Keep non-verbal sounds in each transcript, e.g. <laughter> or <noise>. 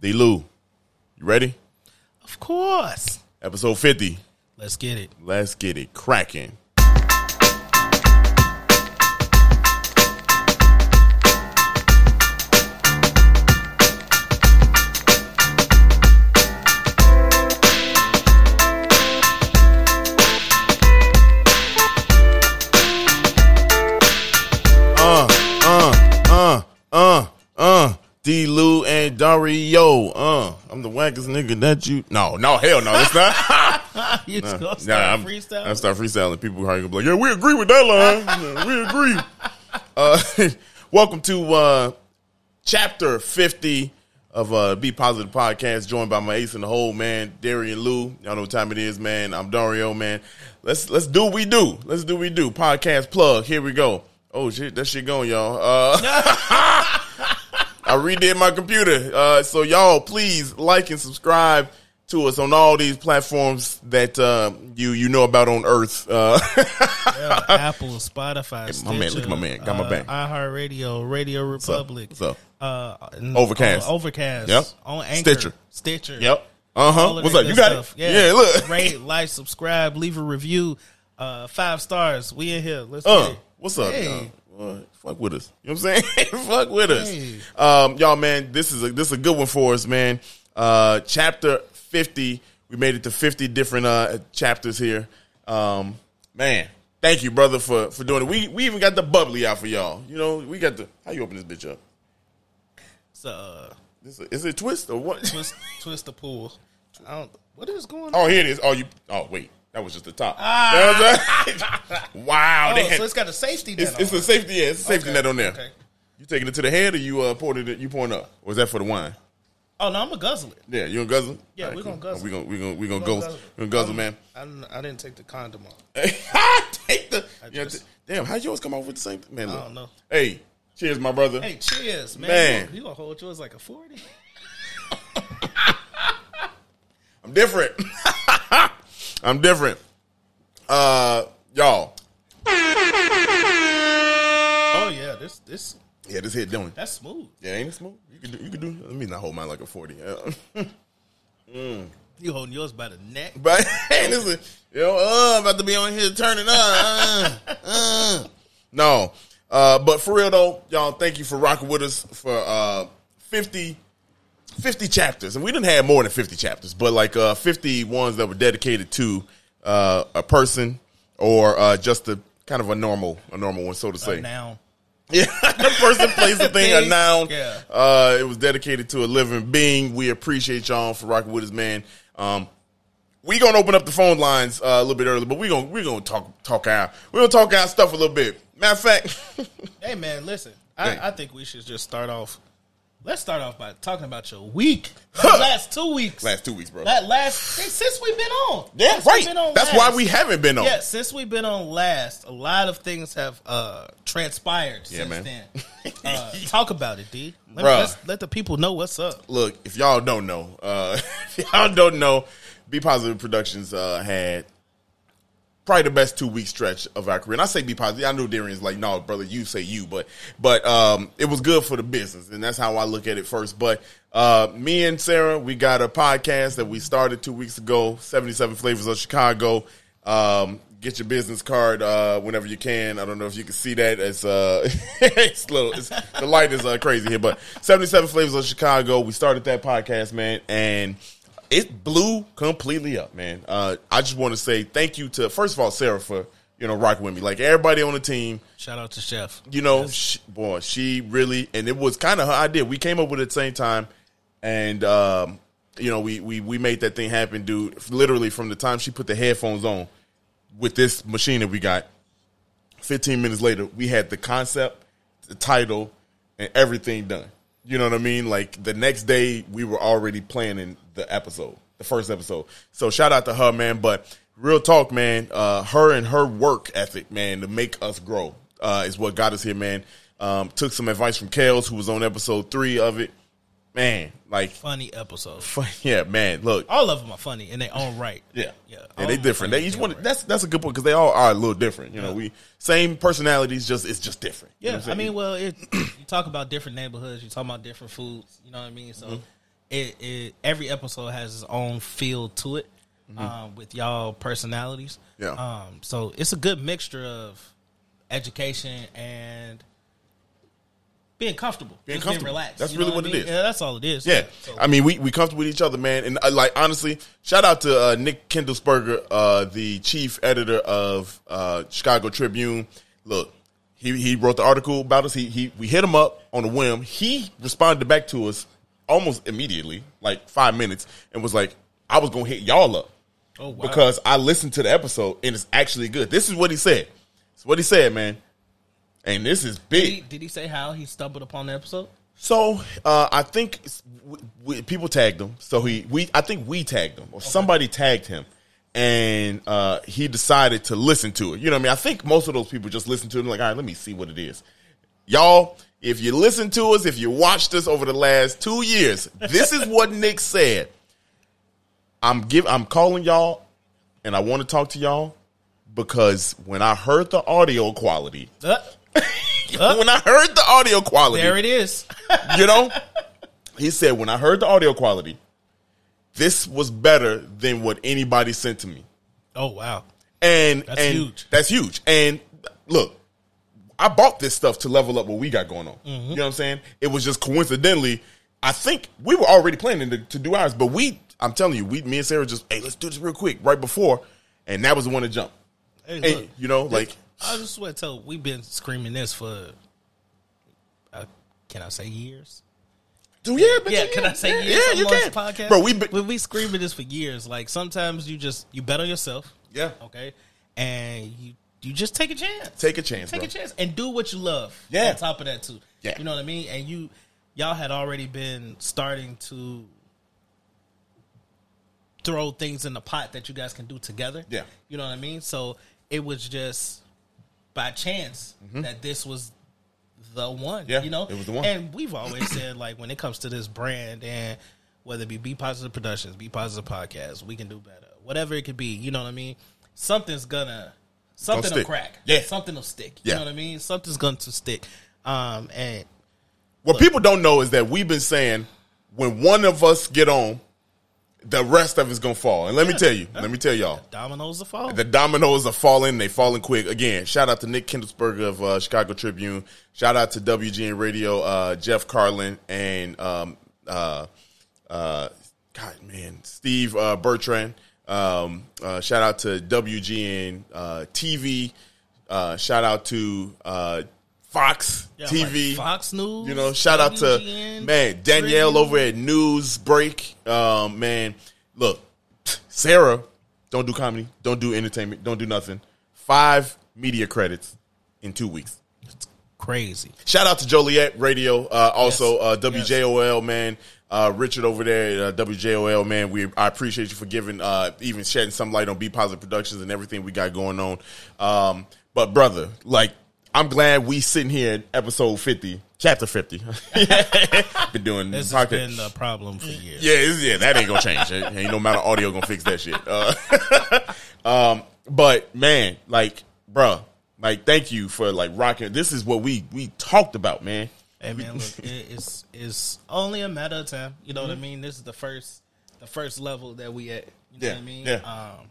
D. Lou, you ready? Of course. Episode 50. Let's get it. Let's get it cracking. Dario. Uh, I'm the wackest nigga that you. No, no, hell no, it's not. <laughs> you just gonna Nah, start I'm, freestyle? I start freestyling. People are gonna be like, "Yeah, we agree with that line. Yeah, we agree." Uh, <laughs> welcome to uh, chapter fifty of uh, Be Positive podcast, joined by my ace in the hole, man, Darrian Lew. Y'all know what time it is, man. I'm Dario, man. Let's let's do what we do. Let's do what we do. Podcast plug. Here we go. Oh shit, that shit going, y'all. Uh, <laughs> I redid my computer. Uh, so y'all, please like and subscribe to us on all these platforms that uh, you you know about on Earth. Uh, Yeah, <laughs> Apple, Spotify, my man, look at my man. Got my uh, back. iHeartRadio, Radio Republic, so uh, Overcast. uh, Overcast, Yep. on Anchor, Stitcher. Stitcher. yep. Uh huh. What's up? You got stuff. it. Yeah. look. rate, like, subscribe, leave a review. Uh, five stars. We in here. Let's Uh, what's up? Hey. Y'all? Uh, fuck with us. You know what I'm saying? <laughs> fuck with us. Hey. Um, y'all, man, this is a this is a good one for us, man. Uh, chapter 50. We made it to 50 different uh chapters here. Um, man, thank you, brother, for for doing it. We we even got the bubbly out for y'all. You know, we got the how you open this bitch up. So, uh, This is it a twist or what? twist, twist the pool. I don't. What is going on? Oh, here it is. Oh, you. Oh, wait, that was just the top. You know what I'm <laughs> wow, Oh, they had- so it's got a safety net. it's, it's a safety. Yeah, it's a safety Okay, net on there. okay. You taking it to the head, or you uh, pouring it? You pouring up, or is that for the wine? Oh no, I'm a guzzle it. Yeah, you gonna guzzle? Yeah, All we cool. gonna guzzle. We're gonna we gonna we gonna gonna guzzle. We gonna guzzle, man. I didn't, I didn't take the condom off. <laughs> Take the. just- damn, how you always come out with the same? thing? Man, look. don't know. Hey, cheers, my brother. Hey, cheers, man. Man. You, gonna, you gonna hold yours like a forty? <laughs> I'm different. I'm different. Uh, y'all. Oh yeah, this this Yeah, this hit doing. that's smooth. Yeah, ain't it smooth? You can do. You can do. Let me not hold mine like a forty. Uh, <laughs> You holding yours by the neck. <laughs> But this is, you uh, I'm about to be on here turning up. Uh, uh. No, uh, but for real though, y'all, thank you for rocking with us for uh, 50, 50 chapters, and we didn't have more than fifty chapters, but like uh, fifty ones that were dedicated to uh, a person or uh, just a kind of a normal, a normal one, so to say. Now, <laughs> Yeah, the person, place, <laughs> a thing, a noun. yeah. Uh, it was dedicated to a living being. We appreciate y'all for rocking with us, man. Um, we gonna open up the phone lines uh, a little bit early, but we gonna we gonna talk talk out. We gonna talk out stuff a little bit. Matter of fact, <laughs> hey man, listen. I, I think we should just start off. Let's start off by talking about your week. The last two weeks. last two weeks, bro. That last since we've been on. yeah, Since right. been on That's last. why we haven't been on. Yeah, since we've been on last, a lot of things have uh, transpired Yeah, since man. then. <laughs> Uh, talk about it, D. Let, Bruh. let's let the people know what's up. Look, if y'all don't know, uh, <laughs> if y'all don't know, Be Positive Productions uh, had probably the best two week stretch of our career. And I say Be Positive. I know Darrian's like, no, brother, you say you, but but um, it was good for the business, and that's how I look at it first. But uh, me and Sarah, we got a podcast that we started two weeks ago, Seventy Seven Flavors of Chicago. Um, get your business card uh, whenever you can. I don't know if you can see that. It's uh, <laughs> it's little. It's, the light is uh, crazy here, but seventy seven flavors of Chicago. We started that podcast, man, and it blew completely up, man. Uh, I just want to say thank you to first of all Sarah for you know rocking with me, like everybody on the team. Shout out to Chef. You know, she, boy, she really, and it was kind of her idea. We came up with it at the same time, and um, you know, we we we made that thing happen, dude. Literally from the time she put the headphones on with this machine that we got. Fifteen minutes later, we had the concept, the title, and everything done. You know what I mean? Like the next day, we were already planning the episode, the first episode. So shout out to her, man. But real talk, man. Uh, her and her work ethic, man, to make us grow uh, is what got us here, man. Um, took some advice from Kales, who was on episode three of it. Man, like, Funny episode. <laughs> yeah, man. Look, All of them are funny in their own right. yeah, Yeah. yeah, they different. They each one. right. That's that's a good point because they all are a little different. You know, we same personalities, just it's just different. You know Yeah, I mean, well, it, <clears throat> you talk about different neighborhoods, you talk about different foods. You know what I mean? So Mm-hmm. it, it every episode has its own feel to it um, with y'all personalities. Yeah. Um, so it's a good mixture of education and being comfortable, Being Just comfortable. relaxed. That's You really what I it is. Yeah, that's all it is. Yeah, So- I mean, we we comfortable with each other, man. And uh, like honestly, shout out to uh, Nick Kindelsperger, uh, the chief editor of uh, Chicago Tribune. Look, he he wrote the article about us. He he we hit him up on a whim. He responded back to us almost immediately, like five minutes, and was like, "I was gonna hit y'all up." Oh, wow. Because I listened to the episode and it's actually good. This is what he said. It's what he said, man. And this is big. Did he, did he say how he stumbled upon the episode? So uh, I think we, we, people tagged him. So he we I think we tagged him or somebody tagged him, and uh, he decided to listen to it. You know what I mean? I think most of those people just listen to it like, all right, let me see what it is. Y'all, if you listen to us, if you watched us over the last two years, this is what Nick said. I'm give I'm calling y'all, and I want to talk to y'all because when I heard the audio quality, uh, <laughs> when I heard the audio quality, there it is. you know, he said when I heard the audio quality, this was better than what anybody sent to me, oh wow. and That's and huge. That's huge. And look, I bought this stuff to level up what we got going on. Mm-hmm. You know what I'm saying? It was just coincidentally. I think we were already planning to, to do ours, but we, I'm telling you, we, me and Sarah just, hey, let's do this real quick right before, and that was the one to jump. Hey, And, look, you know, like, I just want to tell we've been screaming this for uh, can I say years? do yeah, but Yeah, can I say yeah, years Yeah, you can, podcast? bro. We, been, We've been screaming this for years. Like sometimes you just you bet on yourself, yeah, okay, and you you just take a chance. take a chance, Take bro. a chance and do what you love. Yeah. On top of that too. Yeah. You know what I mean? And you y'all had already been starting to throw things in the pot that you guys can do together. Yeah. You know what I mean? So it was just by chance that this was the one. Mm-hmm. Yeah, You know? it was the one. And we've always <coughs> said like when it comes to this brand and whether it be Be Positive Productions, Be Positive Podcast, we can do better. Whatever it could be, you know what I mean? Something's gonna something will crack. Yeah. Something will stick. Yeah. You know what I mean? Something's going to stick. Um and What people don't know is that we've been saying when one of us get on, the rest of it's gonna fall. And let me tell you, let me tell y'all, the dominoes will fall. the dominoes are falling. They falling quick. Again, shout out to Nick Kindelsperger of uh, Chicago Tribune. Shout out to WGN Radio, uh, Jeff Carlin, and um, uh, uh, God man, Steve uh, Bertrand. Um, uh, shout out to WGN uh, TV. Uh, shout out to uh, Fox Yeah, TV. like Fox News. You know, shout out to man Danielle over at News Break. Um, man, look, Sarah, don't do comedy, don't do entertainment, don't do nothing. Five media credits in two weeks. It's crazy. Shout out to Joliet Radio, uh, also Yes. uh, WJOL man, uh, Richard over there at uh, WJOL man. We I appreciate you for giving, uh, even shedding some light on Be Positive Productions and everything we got going on. Um, but brother, like I'm glad we sitting here in episode 50, chapter 50. <laughs> <laughs> been doing This has been the problem for years. Yeah, yeah, that ain't gonna change. Ain't ain't no amount of audio gonna fix that shit. Uh, <laughs> um, but man, like, bruh, like, thank you for like rocking. This is what we we talked about, man. Hey man, look, it, it's it's only a matter of time. You know Mm-hmm. what I mean? This is the first the first level that we at. You know Yeah, what I mean? yeah. Um,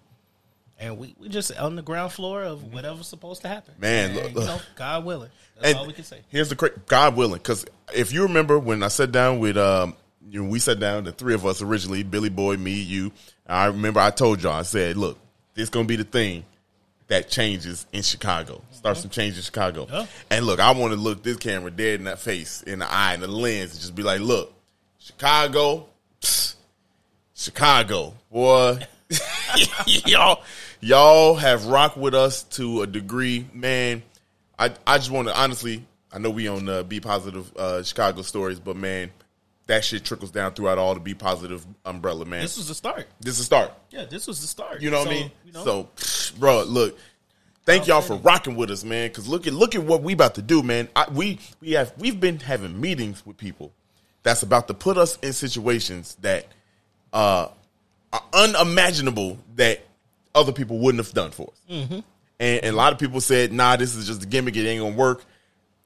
and we we just on the ground floor of whatever's supposed to happen. Man, And, look- you know, God willing. That's all we can say. Here's the cra- God willing, because if you remember when I sat down with um, you know, we sat down the three of us originally, Billy Boy, me, you. I remember I told y'all, I said, look, this gonna be the thing that changes in Chicago. Start some change in Chicago. Yeah. And look, I want to look this camera dead in that face, in the eye, in the lens, and just be like, look, Chicago, psst, Chicago, boy. <laughs> y'all, y'all have rocked with us to a degree, man. I I just want to honestly, I know we on uh, Be Positive uh, Chicago stories, but man, that shit trickles down throughout all the Be Positive umbrella, man. This was the start. this is a start. Yeah, this was the start. You know what So, I mean? you know, So, psh, <sniffs> bro, look, thank y'all for rocking with us, man. Because look at look at what we about to do, man. I, we we have we've been having meetings with people that's about to put us in situations that uh, are unimaginable that other people wouldn't have done for us. Mm-hmm. And, and a lot of people said, "Nah, this is just a gimmick. It ain't gonna work."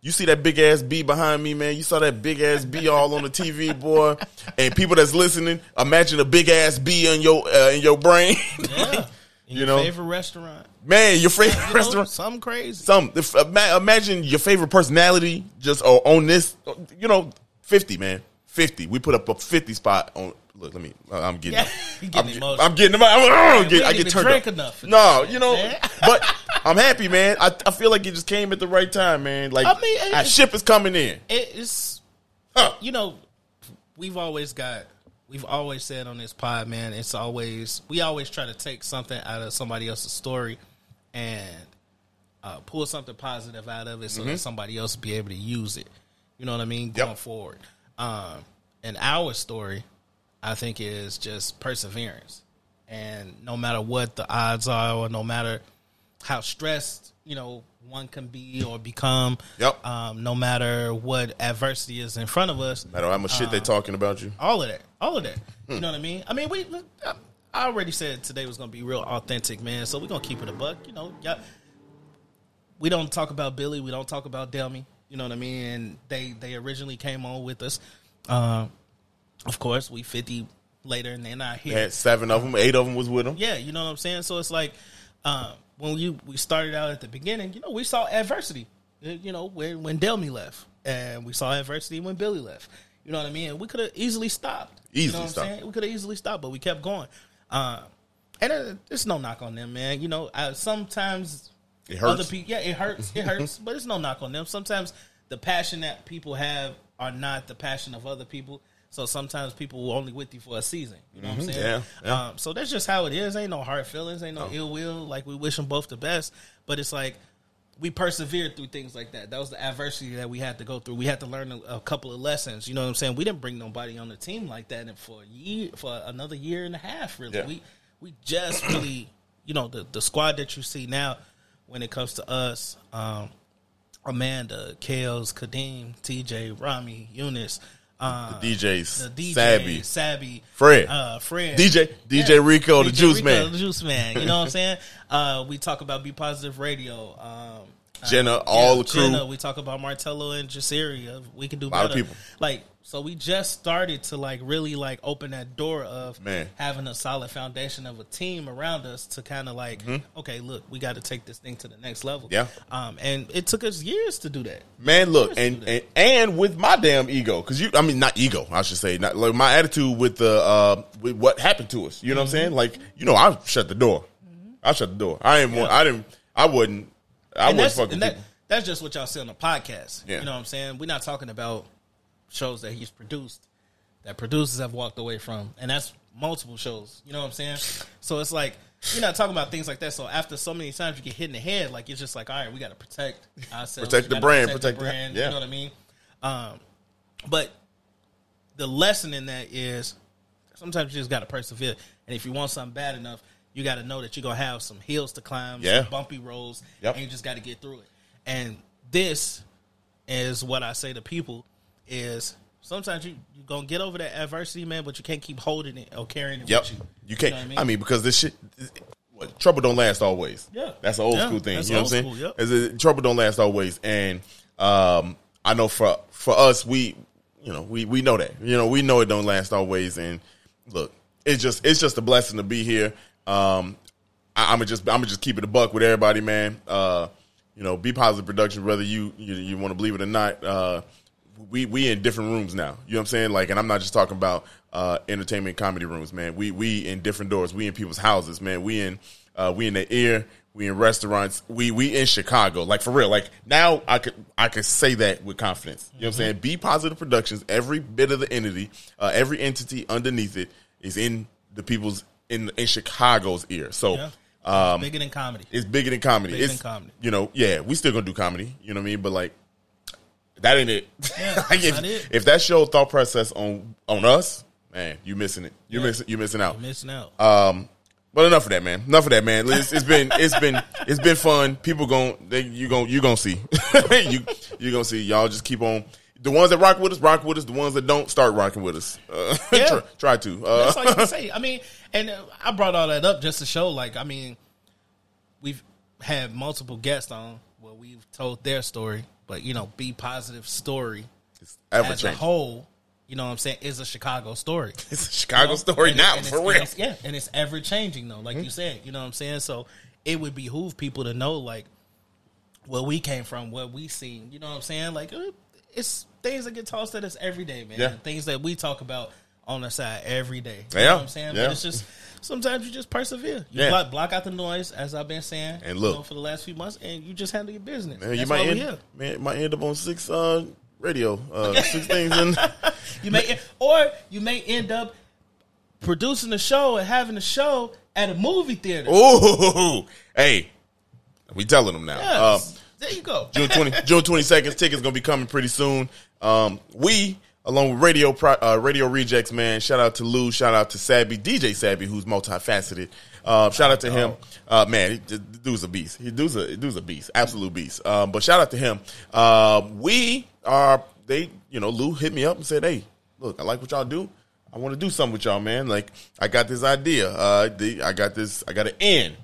You see that big ass B behind me, man. You saw that big ass B all on the TV, <laughs> boy. And people that's listening, imagine a big ass B in your uh, in your brain. <laughs> Yeah. You your know? favorite restaurant. man, your favorite You know, restaurant. something crazy. Some if, imagine your favorite personality just uh, on this. You know, fifty man, fifty. We put up a fifty spot on. Look, let me. I'm getting. Yeah, <laughs> you getting I'm, emotional. I'm getting. I'm, I'm, get, I get turned drank up. enough. No, you know, Man. <laughs> but I'm happy, man. I, I feel like it just came at the right time, man. Like I mean, our ship is coming in. It's Huh. you know, we've always got we've always said on this pod, man, it's always we always try to take something out of somebody else's story and uh, pull something positive out of it so that somebody else be able to use it. You know what I mean? Mm-hmm. Yep. Going forward. Um and our story, I think, is just perseverance. And no matter what the odds are or no matter how stressed, you know, one can be or become, Yep. um, no matter what adversity is in front of us, Matter how much shit Uh, they talking about you. all of that, all of that. You know what I mean? I mean, we. look, I- I already said today was gonna be real authentic, man. So we're gonna keep it a buck. You know, yeah. We don't talk about Billy. We don't talk about Delmy. You know what I mean? And they they originally came on with us. Um, of course, we fifty later, and they're not here. Had seven of them, eight of them was with them. Yeah, you know what I'm saying. So it's like um, when you we started out at the beginning, you know, we saw adversity. uh, You know, when when Delmy left, and we saw adversity when Billy left. You know what I mean? We could have easily stopped. you Easily know what stopped. I'm saying? We could have easily stopped, but we kept going. Um, and uh, it's no knock on them, man. You know, I, sometimes It hurts. other people, yeah, it hurts. It hurts, <laughs> but it's no knock on them. Sometimes the passion that people have are not the passion of other people. So sometimes people will only with you for a season. You know what I'm saying? Yeah, yeah. Um, so that's just how it is. Ain't no hard feelings. Ain't no ill will. Like we wish them both the best. But it's like we persevered through things like that. That was the adversity that we had to go through. We had to learn a, a couple of lessons. You know what I'm saying? We didn't bring nobody on the team like that and for a year, for another year and a half. Really, Yeah. we we just <coughs> really, you know, the the squad that you see now when it comes to us. Um, Amanda, Kales, Kadeem, TJ, Rami, Eunice, uh, DJs, the DJ, Sabby, Sabby, Fred. uh, Fred, DJ, DJ Rico, the Juice Rico, Man, the Juice Man. You know what I'm saying? <laughs> Uh, we talk about Be Positive Radio. Um, Jenna, all the crew. Jenna, we talk about Martello and Jasiri. We can do Lot of better. people. Like so, we just started to like really like open that door of Man. having a solid foundation of a team around us to kind of like, okay, look, we got to take this thing to the next level. Mm-hmm. Yeah. Um, and it took us years to do that. Man, look, and, and and with my damn ego, because you, I mean, not ego, I should say, not like my attitude with the uh with what happened to us. You know what I'm saying? Like, you know, I shut the door. I shut the door. I ain't. want I didn't. I wouldn't. I and wouldn't that's, fuck that, that's just what y'all see on the podcast. Yeah. You know what I'm saying? We're not talking about shows that he's produced, that producers have walked away from, and that's multiple shows. You know what I'm saying? So it's like you're not talking about things like that. So after so many times you get hit in the head, like it's just like, all right, we got to protect ourselves, Protect the brand, protect the- brand. yeah. You know what I mean? Um, but the lesson in that is sometimes you just got to persevere, and if you want something bad enough. You got to know that you're gonna have some hills to climb, Yeah. some bumpy roads, Yep. and you just got to get through it. And this is what I say to people is sometimes you you gonna get over that adversity, man, but you can't keep holding it or carrying it Yep. with you. You can't. know what I, I mean? mean? because this shit, what, trouble don't last always. Yeah. that's an old Yeah, school thing. You know what I'm saying? yep. Is it- trouble don't last always, and um, I know for for us, we, you know, we we know that. You know, we know it don't last always, and look, it's just it's just a blessing to be here. Um, I, I'm gonna just I'm gonna just keep it a buck with everybody, man. Uh, you know, be positive production, whether you you, you want to believe it or not. Uh, we we in different rooms now. You know what I'm saying? Like, and I'm not just talking about uh, entertainment comedy rooms, man. We we in different doors. We in people's houses, man. We in uh, we in the ear. We in restaurants. We we in Chicago. Like for real. Like now, I could I could say that with confidence. You know what I'm saying? Be positive productions. Every bit of the entity, uh, every entity underneath it is in the people's in in Chicago's ear. So. Yeah. Um, Bigger than comedy. it's bigger than comedy. Bigger it's than comedy. You know, yeah, we still gonna do comedy. You know what I mean? But like, that ain't it. Yeah, <laughs> like that's if, it. if that show thought process on on us, man, you missing it. You're Yeah. missing. You're missing out. Missing out. Um, but enough of that, man. Enough of that, man. It's, it's been <laughs> it's been it's been fun. People they you gon' you gonna see <laughs> you you gonna see. Y'all just keep on. The ones that rock with us, rock with us. The ones that don't, start rocking with us. Uh, <laughs> Yeah. try, try to. Uh, That's all you can say. <laughs> I mean, and uh, I brought all that up just to show, like, I mean, we've had multiple guests on. where we've told their story, but you know, be positive story It's ever as a whole. You know what I'm saying? Is a Chicago story. <laughs> It's a Chicago story And- now, and for real. yeah, and it's ever changing though, like you said. You know what I'm saying? So it would behoove people to know like where we came from, what we seen. You know what I'm saying? Like uh, it's things that get tossed at us every day, man. Yeah. Things that we talk about on the side every day. You Yeah, know what I'm saying? yeah. But it's just sometimes you just persevere. You Yeah. block, block out the noise, as I've been saying, And you look. know, for the last few months, and you just handle your business. Man, you might end, man, might end up on six uh, radio, uh, <laughs> six things in. <laughs> You may, or you may end up producing a show and having a show at a movie theater. Ooh, <laughs> hey, we telling them now. Uh, Yes. there you go. June twenty, June twenty second. Tickets gonna be coming pretty soon. Um, we along with Radio Pro, uh, Radio Rejects, man. Shout out to Lou. Shout out to Sabby, DJ Sabby, who's multifaceted. Uh, shout out to him. Uh, man, he, the dude's a beast. He dude's a dude's a beast, absolute beast. Um, but shout out to him. Uh, we are they. You know, Lou hit me up and said, "Hey, look, I like what y'all do. I want to do something with y'all, man. Like, I got this idea. Uh, the, I got this. I got an end."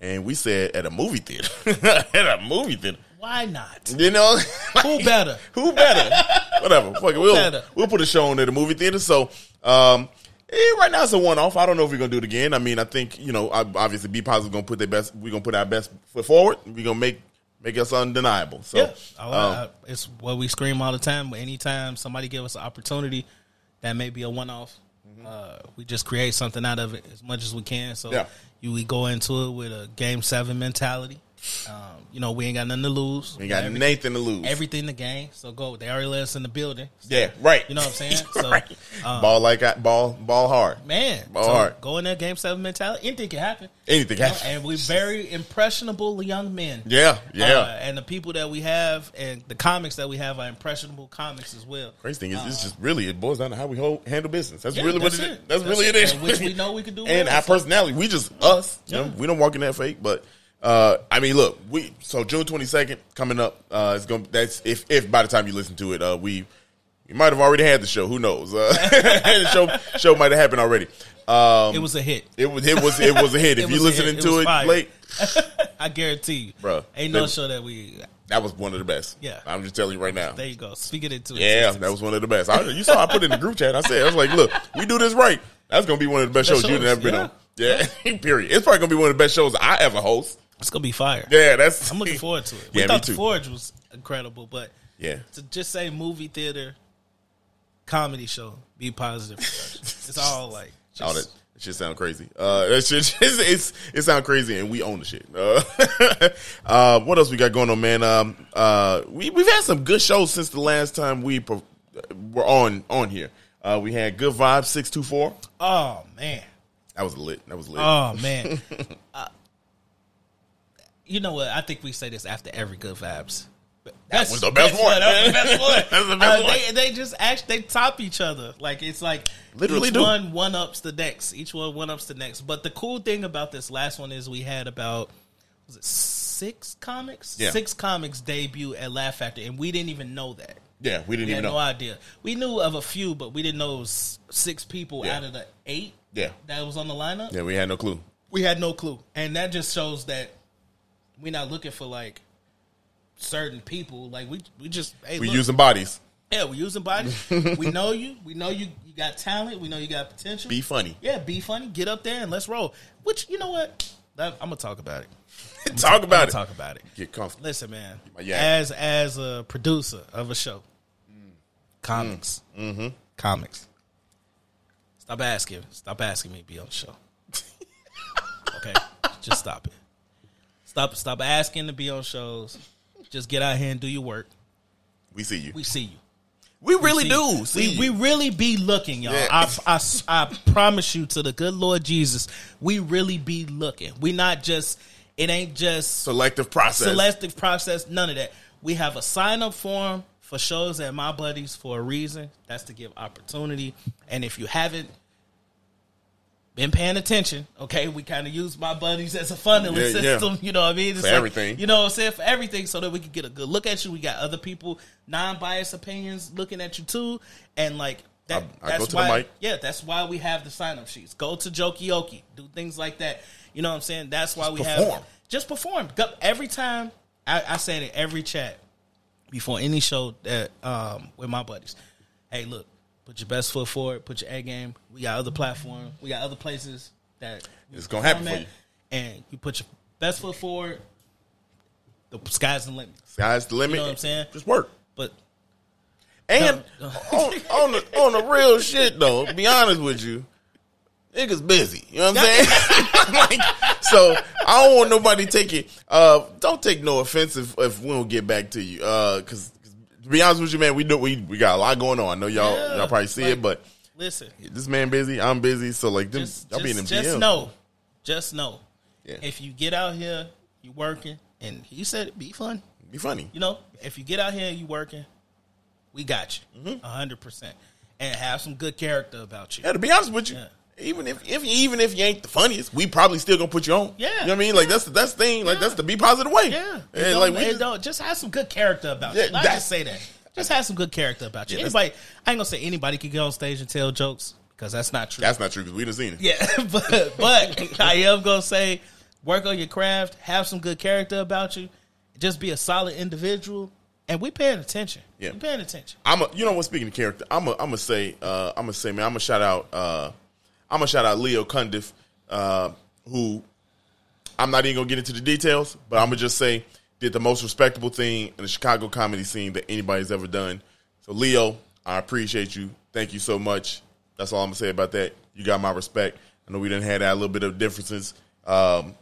And we said at a movie theater, <laughs> at a movie theater. Why not? You know, <laughs> Who better? <laughs> Who better? Whatever. <laughs> Fuck it. We'll, better? we'll put a show on at the movie theater. So, um, eh, right now it's a one off. I don't know if we're gonna do it again. I mean, I think you know, obviously, Be Positive gonna put their best. We're gonna put our best foot forward. We're gonna make make us undeniable. So, Yeah, I- um, I- it's what we scream all the time. But anytime somebody give us an opportunity, that may be a one off. Uh, we just create something out of it as much as we can. So Mm-hmm. Yeah. you we go into it with a game seven mentality. Um, you know, we ain't got nothing to lose. we got Every- Nathan to lose. everything to gain. So go. They already let us in the building. So, yeah, right. You know what I'm saying? <laughs> So right. um, ball like I, ball, ball hard. man, Ball so hard. go in there, game seven mentality. Anything can happen. Anything know, happen. and we're very impressionable young men. Yeah, yeah. Uh, and the people that we have and the comics that we have are impressionable comics as well. Crazy thing is, it's just really it boils down to how we hold, handle business. That's Yeah, really what that's it is. it. That's, That's really it. it is. Which we know we can do <laughs> and well, our so- personality, we just us. You know, we don't walk in that fake. But uh, I mean, look, we so June twenty second coming up. Uh, it's gonna that's if if by the time you listen to it, uh, we we might have already had the show. Who knows? Uh, <laughs> the show show might have happened already. Um, It was a hit. it was it was it was a hit. <laughs> If you listening hit. To was it late, <laughs> I guarantee you, bro. Ain't no they- show that we. that was one of the best. Yeah. I'm just telling you right now. There you go. Speak it Yeah, that was one of the best. I, you saw I put it in the group chat. I said, I was like, look, we do this right. That's gonna be one of the best Best shows you've shows, ever been yeah. on. Yeah, period. It's probably gonna be one of the best shows I ever host. It's gonna be fire. Yeah, that's. I'm looking <laughs> forward to it. We Yeah, thought the Forge was incredible, but Yeah, to just say movie theater, comedy show, be positive. <laughs> it's all like just, all that. That shit sound crazy. Uh, that shit, it's, it's it sound crazy, and we own the shit. Uh, <laughs> uh, what else we got going on, man? Um, uh, we we've had some good shows since the last time we pro- were on on here. Uh, we had Good Vibes six two four. Oh man. That was lit. That was lit. Oh man. uh, you know what? I think we say this after every good vibes. That was the best one. That was the best one. <laughs> That's the best Uh, one. They, they just actually they top each other. Like it's like Literally each one one ups the next. Each one one ups the next. But the cool thing about this last one is we had about was it six comics? Yeah. Six comics debut at Laugh Factory, and we didn't even know that. yeah, we didn't We even had know. no idea. We knew of a few, but we didn't know it was six people Yeah. out of the eight Yeah, that was on the lineup yeah, we had no clue. we had no clue, and that just shows that we're not looking for like certain people. Like we, we just hey, We look, using bodies. yeah, we're using bodies. <laughs> we know you. We know you. You got talent. We know you got potential. Be funny. yeah, be funny. Get up there and let's roll. Which you know what? That, I'm gonna talk about it. <laughs> Talk I'm about gonna it. talk about it. Get comfortable. Listen, man. As as a producer of a show, comics, Mm-hmm. comics. Stop asking. Stop asking me to be on the show. <laughs> okay, just stop it. Stop. Stop asking to be on shows. Just get out here and do your work. We see you. We see you. We really See- do. See we, you. we really be looking, y'all. Yeah. I, I, I promise you to the good Lord Jesus, we really be looking. We not just. It ain't just selective process. selective process, none of that. We have a sign up form for shows at my buddies for a reason. That's to give opportunity. And if you haven't been paying attention, okay, we kind of use my buddies as a funneling Yeah, yeah. system. You know what I mean? It's For everything. You know what I'm saying? For everything, so that we can get a good look at you. We got other people, non biased opinions looking at you too. And like that, I- I that's go to the why, mic. yeah, that's why we have the sign up sheets. Go to Jokioki, do things like that. You know what I'm saying? That's why we perform. have just perform. Every time I, I said in every chat before any show that um with my buddies. Hey, look, put your best foot forward. Put your A game. We got other platforms. We got other places that It's gonna happen at, you. And you put your best foot forward. The sky's the limit. Sky's the limit. You know what I'm saying? Just work. But And No, no. on, on the on the real shit though, be honest with you, niggas busy. You know what I'm saying? <laughs> like, so I don't want nobody taking. Uh, don't take no offense if, if we don't get back to you. Uh, 'cause to be honest with you, man, we do we we got a lot going on. I know y'all Yeah, y'all probably see like- it, but listen, this man busy, I'm busy. So like, them, just, y'all be in them just, just DMs. know, just know, Yeah. if you get out here, you working, and he said it be fun. Be funny. You know, if you get out here and you working, we got you, Mm-hmm. a hundred percent, and have some good character about you. Yeah, to be honest with you, Yeah. Even if if even if you ain't the funniest, we probably still gonna put you on. Yeah. you know what I mean. Like that's the that's the thing. Like that's the be positive way. Yeah, and like we just, don't- just have some good character about Yeah, you. That's- just say that. Just have some good character about you. Yeah, anybody, I ain't gonna say anybody can get on stage and tell jokes because that's not true. that's not true because we done seen it. Yeah, <laughs> but but I am gonna say, work on your craft, have some good character about you, just be a solid individual, and we paying attention. Yeah. we paying attention. I'm a, you know what? Speaking of character, I'm a, I'm gonna say, uh, I'm gonna say, man, I'm gonna shout out, uh, I'm gonna shout out Leo Cundiff, uh, who I'm not even gonna get into the details, but I'm gonna just say did the most respectable thing in the Chicago comedy scene that anybody's ever done. So Leo, I appreciate you. Thank you so much. That's all I'm gonna say about that. You got my respect. I know we didn't have that a little bit of differences. Um,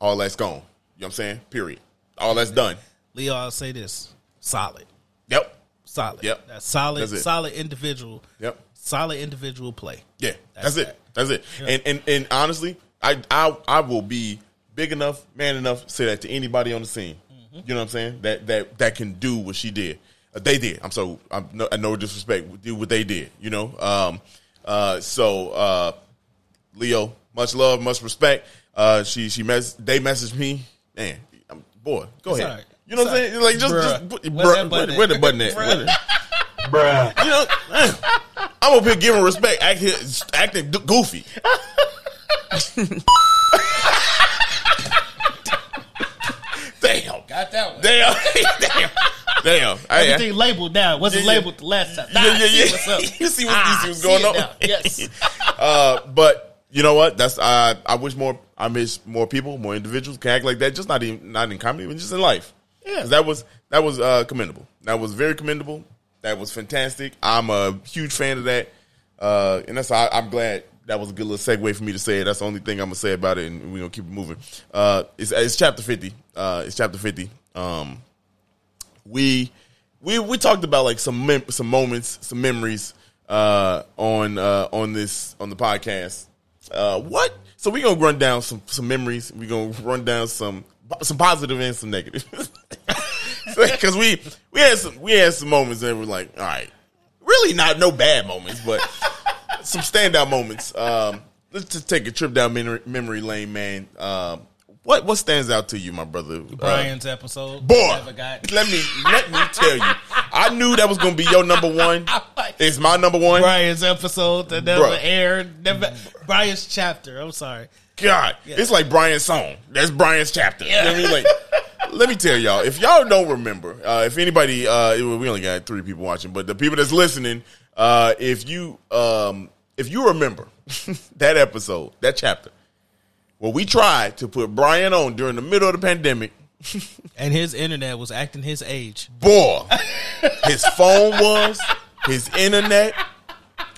all that's gone. You know what I'm saying? Period. All that's done. Leo, I'll say this: solid, Yep. solid. Yep. that's solid, That's solid individual. Yep. solid individual play. Yeah, That's that's, it. that. That's it. And, and and honestly, I I I will be big enough, man enough, to say that to anybody on the scene. Mm-hmm. You know what I'm saying? That that that can do what she did. Uh, they did. I'm so I'm no, I no disrespect. Do what they did. You know. Um. Uh. So. Uh. Leo, much love, much respect. Uh. She she mess. They messaged me. Man, I'm, boy, go It's ahead. all right. You know what I'm It's saying? Like just Bruh. just put, Where bruh, that where, where the button at? Bruh. Where the- you know, I'm up here giving respect, act here, acting goofy. damn, Got that one. damn, damn, damn. I- I- Everything labeled now. Wasn't Yeah, yeah. labeled the last time. Nah, yeah, I yeah, see yeah. what's up. <laughs> you see, what, Ah, you see what's see going it on? Yes. <laughs> uh, but you know what? That's uh, I wish more. I miss more people, more individuals can act like that. Just not even not in comedy, but just in life. Yeah. 'Cause that was that was uh, commendable. That was very commendable. That was fantastic. I'm a huge fan of that, uh, and that's I, I'm glad that was a good little segue for me to say it. That's the only thing I'm gonna say about it, and we're gonna keep it moving. Uh, it's, it's chapter 50. Uh, it's chapter 50. Um, we we we talked about like some mem- some moments, some memories uh, on uh, on this on the podcast. Uh, what? So we're gonna run down some some memories. We're gonna run down some some positive and some negative. <laughs> <laughs> Because we we had some we had some moments that were like, all right, really not no bad moments, but some standout moments. Um, let's just take a trip down memory, memory lane, man. Um, what what stands out to you, my brother? Uh, Brian's episode. Boy, let me let me tell you. I knew that was gonna be your number one. <laughs> It's my number one. Brian's episode that never Bruh. aired. Never. Brian's chapter. I'm sorry. God, it's like Brian's song. That's Brian's chapter. You know what I mean? Like, <laughs> let me tell y'all. If y'all don't remember, uh, if anybody, uh, we only got three people watching, but the people that's listening, uh, if you, um, if you remember <laughs> that episode, that chapter, where we tried to put Brian on during the middle of the pandemic, <laughs> And his internet was acting his age. boy, his phone was, his internet,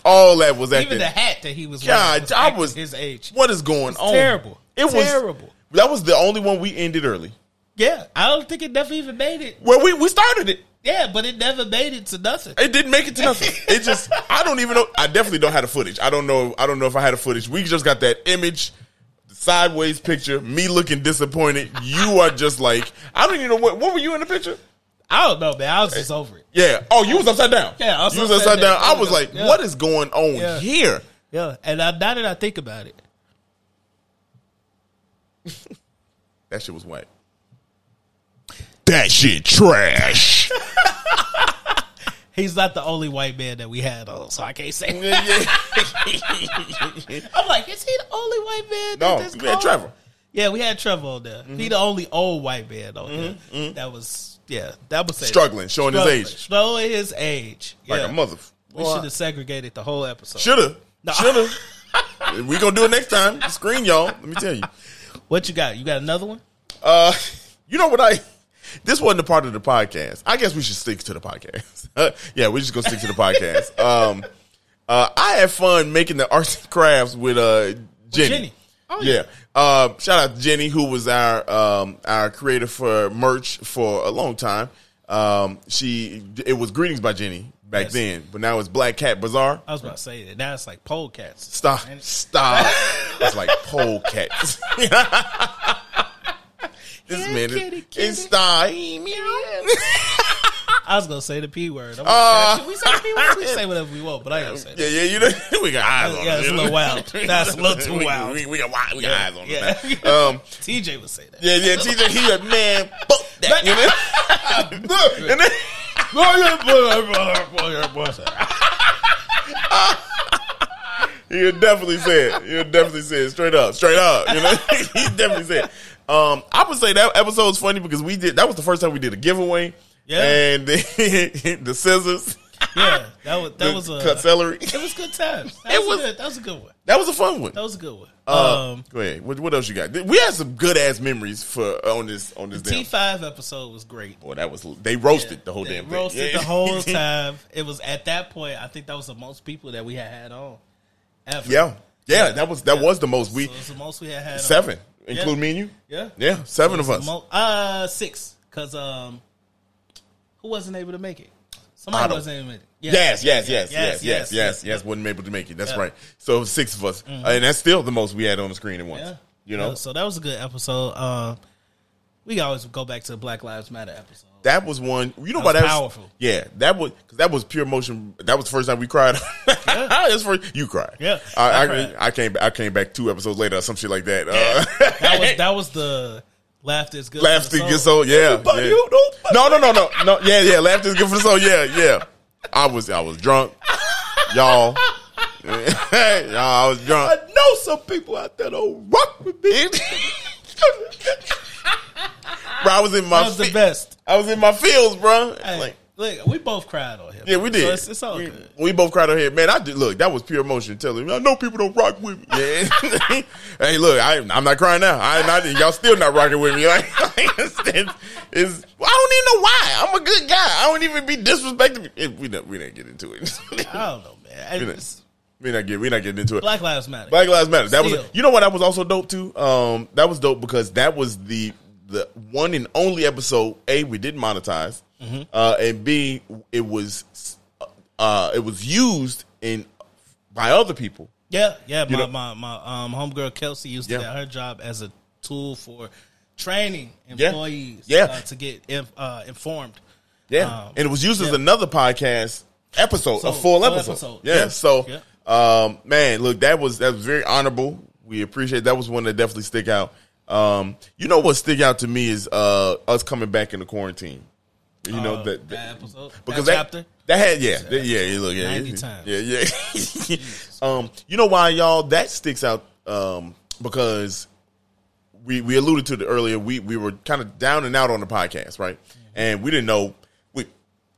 all that was acting. Even the hat that he was God, wearing was I was his age. What is going on? terrible. It was Terrible. That was the only one we ended early. Yeah, I don't think it never even made it. Well, we we started it. Yeah, but it never made it to nothing. It didn't make it to nothing. It just I don't even know. I definitely don't have the footage. I don't know. I don't know if I had the footage. We just got that image, sideways picture, me looking disappointed. You are just like I don't even know what. What were you in the picture? I don't know, man. I was just over it. Yeah. Oh, you was upside down. Yeah, I was you was upside upside down. down. I was like, Yeah. what is going on Yeah. here? Yeah, and I, now that I think about it, <laughs> That shit was whack. That shit trash. <laughs> he's not the only white man that we had on, so I can't say. yeah, yeah. <laughs> I'm like, is he the only white man? No, that this we had called? Trevor. Yeah, we had Trevor on there. He mm-hmm. the only old white man on mm-hmm, there. Mm-hmm. That was yeah. That was Struggling, showing his age. showing his age. like a mother. We should have segregated the whole episode. Shoulda. No. Shoulda. <laughs> we gonna do it next time. Screen y'all. Let me tell you. What you got? You got another one? Uh, you know what I? This wasn't a part of the podcast. I guess we should stick to the podcast. <laughs> yeah, we're just gonna stick to the podcast. Um, uh, I had fun making the arts and crafts with uh Jenny. Jenny. Oh, yeah. Uh, shout out to Jenny, who was our um our creator for merch for a long time. Um, she it was greetings by Jenny back Yes. then, but now it's Black Cat Bazaar. I was about to say that. Now it's like pole cats. Stop. Stop. it's like polecats. <laughs> this Yeah, man kitty, is kitty. it's stop. <laughs> I was gonna say the p word. I'm Uh, like, we say the p word? We say whatever we want, but I ain't gonna say that. Yeah, yeah, you know, <laughs> we got eyes on Yeah, it. it's a little wild. <laughs> That's a little too we, wild. We, we got, wi- we got eyes on Yeah. it. now. Um, TJ would say that. yeah, yeah, TJ, he a man, fuck that, you know? and then, He'll definitely say it. He'll definitely say it straight up, straight up. You know, he definitely said. Um, I would say that episode was funny because we did. That was the first time we did a giveaway. Yeah. and <laughs> the, the scissors, Yeah, that was that was a cut celery. it was good times. <laughs> That It was, was- a good, that was a good one. That was a fun one. That was a good one. Uh, um, go ahead. What, what else you got? We had some good ass memories for on this on this. T five episode was great. Boy, that was they roasted the whole damn roasted thing. Yeah. the whole <laughs> time. It was at that point. I think that was the most people that we had had on. Ever. yeah, yeah. That was that was the most we So the most we had had. seven, On. Including me and you. Yeah. Yeah, seven of us. mo- uh, six. Cause um, who wasn't able to make it? Somebody wasn't able to make it. Yeah. Yes, yes, Yeah, yes, yes, yes, yes, yes. Wasn't able to make it. That's Yeah. Mm-hmm. right. So six of us, Uh, and that's still the most we had on the screen at once. Yeah. You know, Yeah, so that was a good episode. Um, we always go back to the Black Lives Matter episode. That was one. You know That what? was That was powerful. Yeah, that was because that was pure emotion. That was the first time we cried. <laughs> That's first you cried. Yeah, I, I I, cried. I came. I came back two episodes later, or some shit like that. Uh, That was that was the laughter is good. for Laughter the good soul, yeah. Yeah. don't- No, no, no, no, no. Yeah, yeah. Laughter is good for the soul. Yeah, yeah. I was, I was drunk, y'all. <laughs> y'all, I was drunk. I know some people out there don't rock with me. <laughs> Bro, I was in my That was the best. I was in my fields, bro. Hey, Like, look, we both cried on here. yeah, we did. So it's, it's all we, good. we both cried on here, man. I did. Look, that was pure emotion. Telling me, I know people don't rock with me. Yeah. <laughs> <laughs> hey, look, I, I'm not crying now. I not. Y'all still not rocking with me. <laughs> Like, it's, it's, I don't even know why. I'm a good guy. I don't even be disrespecting. It, we don't. We didn't get into it. I don't know, man. We It's- we not get. We not getting into it. Black Lives Matter. Black Lives Matter. That was Still. you know what that was also dope too. Um, that was dope because that was the the one and only episode. A we didn't monetize, Mm-hmm. uh, and B it was uh it was used in by other people. Yeah, yeah. You My, know- my my um homegirl Kelsey used Yeah. to get her job as a tool for training employees. Yeah. uh, to get inf- uh, informed. Yeah, Um, and it was used as another podcast episode, So, a full full episode. episode. Yeah, Yeah. so Yeah. um, man, look, that was that was very honorable. We appreciate that was one that definitely stick out. Um, you know what stick out to me is uh us coming back into quarantine. You know Uh, that, that episode, because that that, that had yeah that- yeah yeah, look yeah 90 yeah, times. yeah yeah. <laughs> Um you know why y'all? That sticks out um because we we alluded to it earlier we we were kind of down and out on the podcast right? And we didn't know we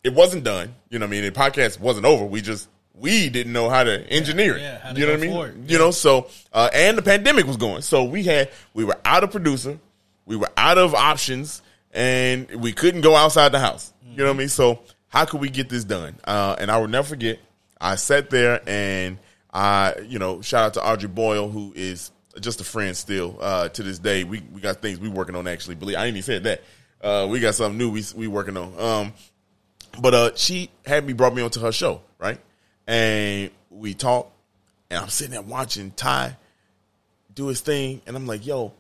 it wasn't done you know what I mean? The podcast wasn't over we just we didn't know how to engineer it yeah, how to you know what I mean you know so uh and the pandemic was going so we had we were out of producer we were out of options and we couldn't go outside the house. You know what I mean? So how could we get this done? Uh, and I will never forget. I sat there and I, you know, shout out to Audrey Boyle, who is just a friend still uh, to this day. We we got things we working on actually. Believe I ain't even said that. Uh, we got something new we we working on. Um, but uh, she had me brought me onto her show, right? And we talk, and I'm sitting there watching Ty do his thing, and I'm like, yo,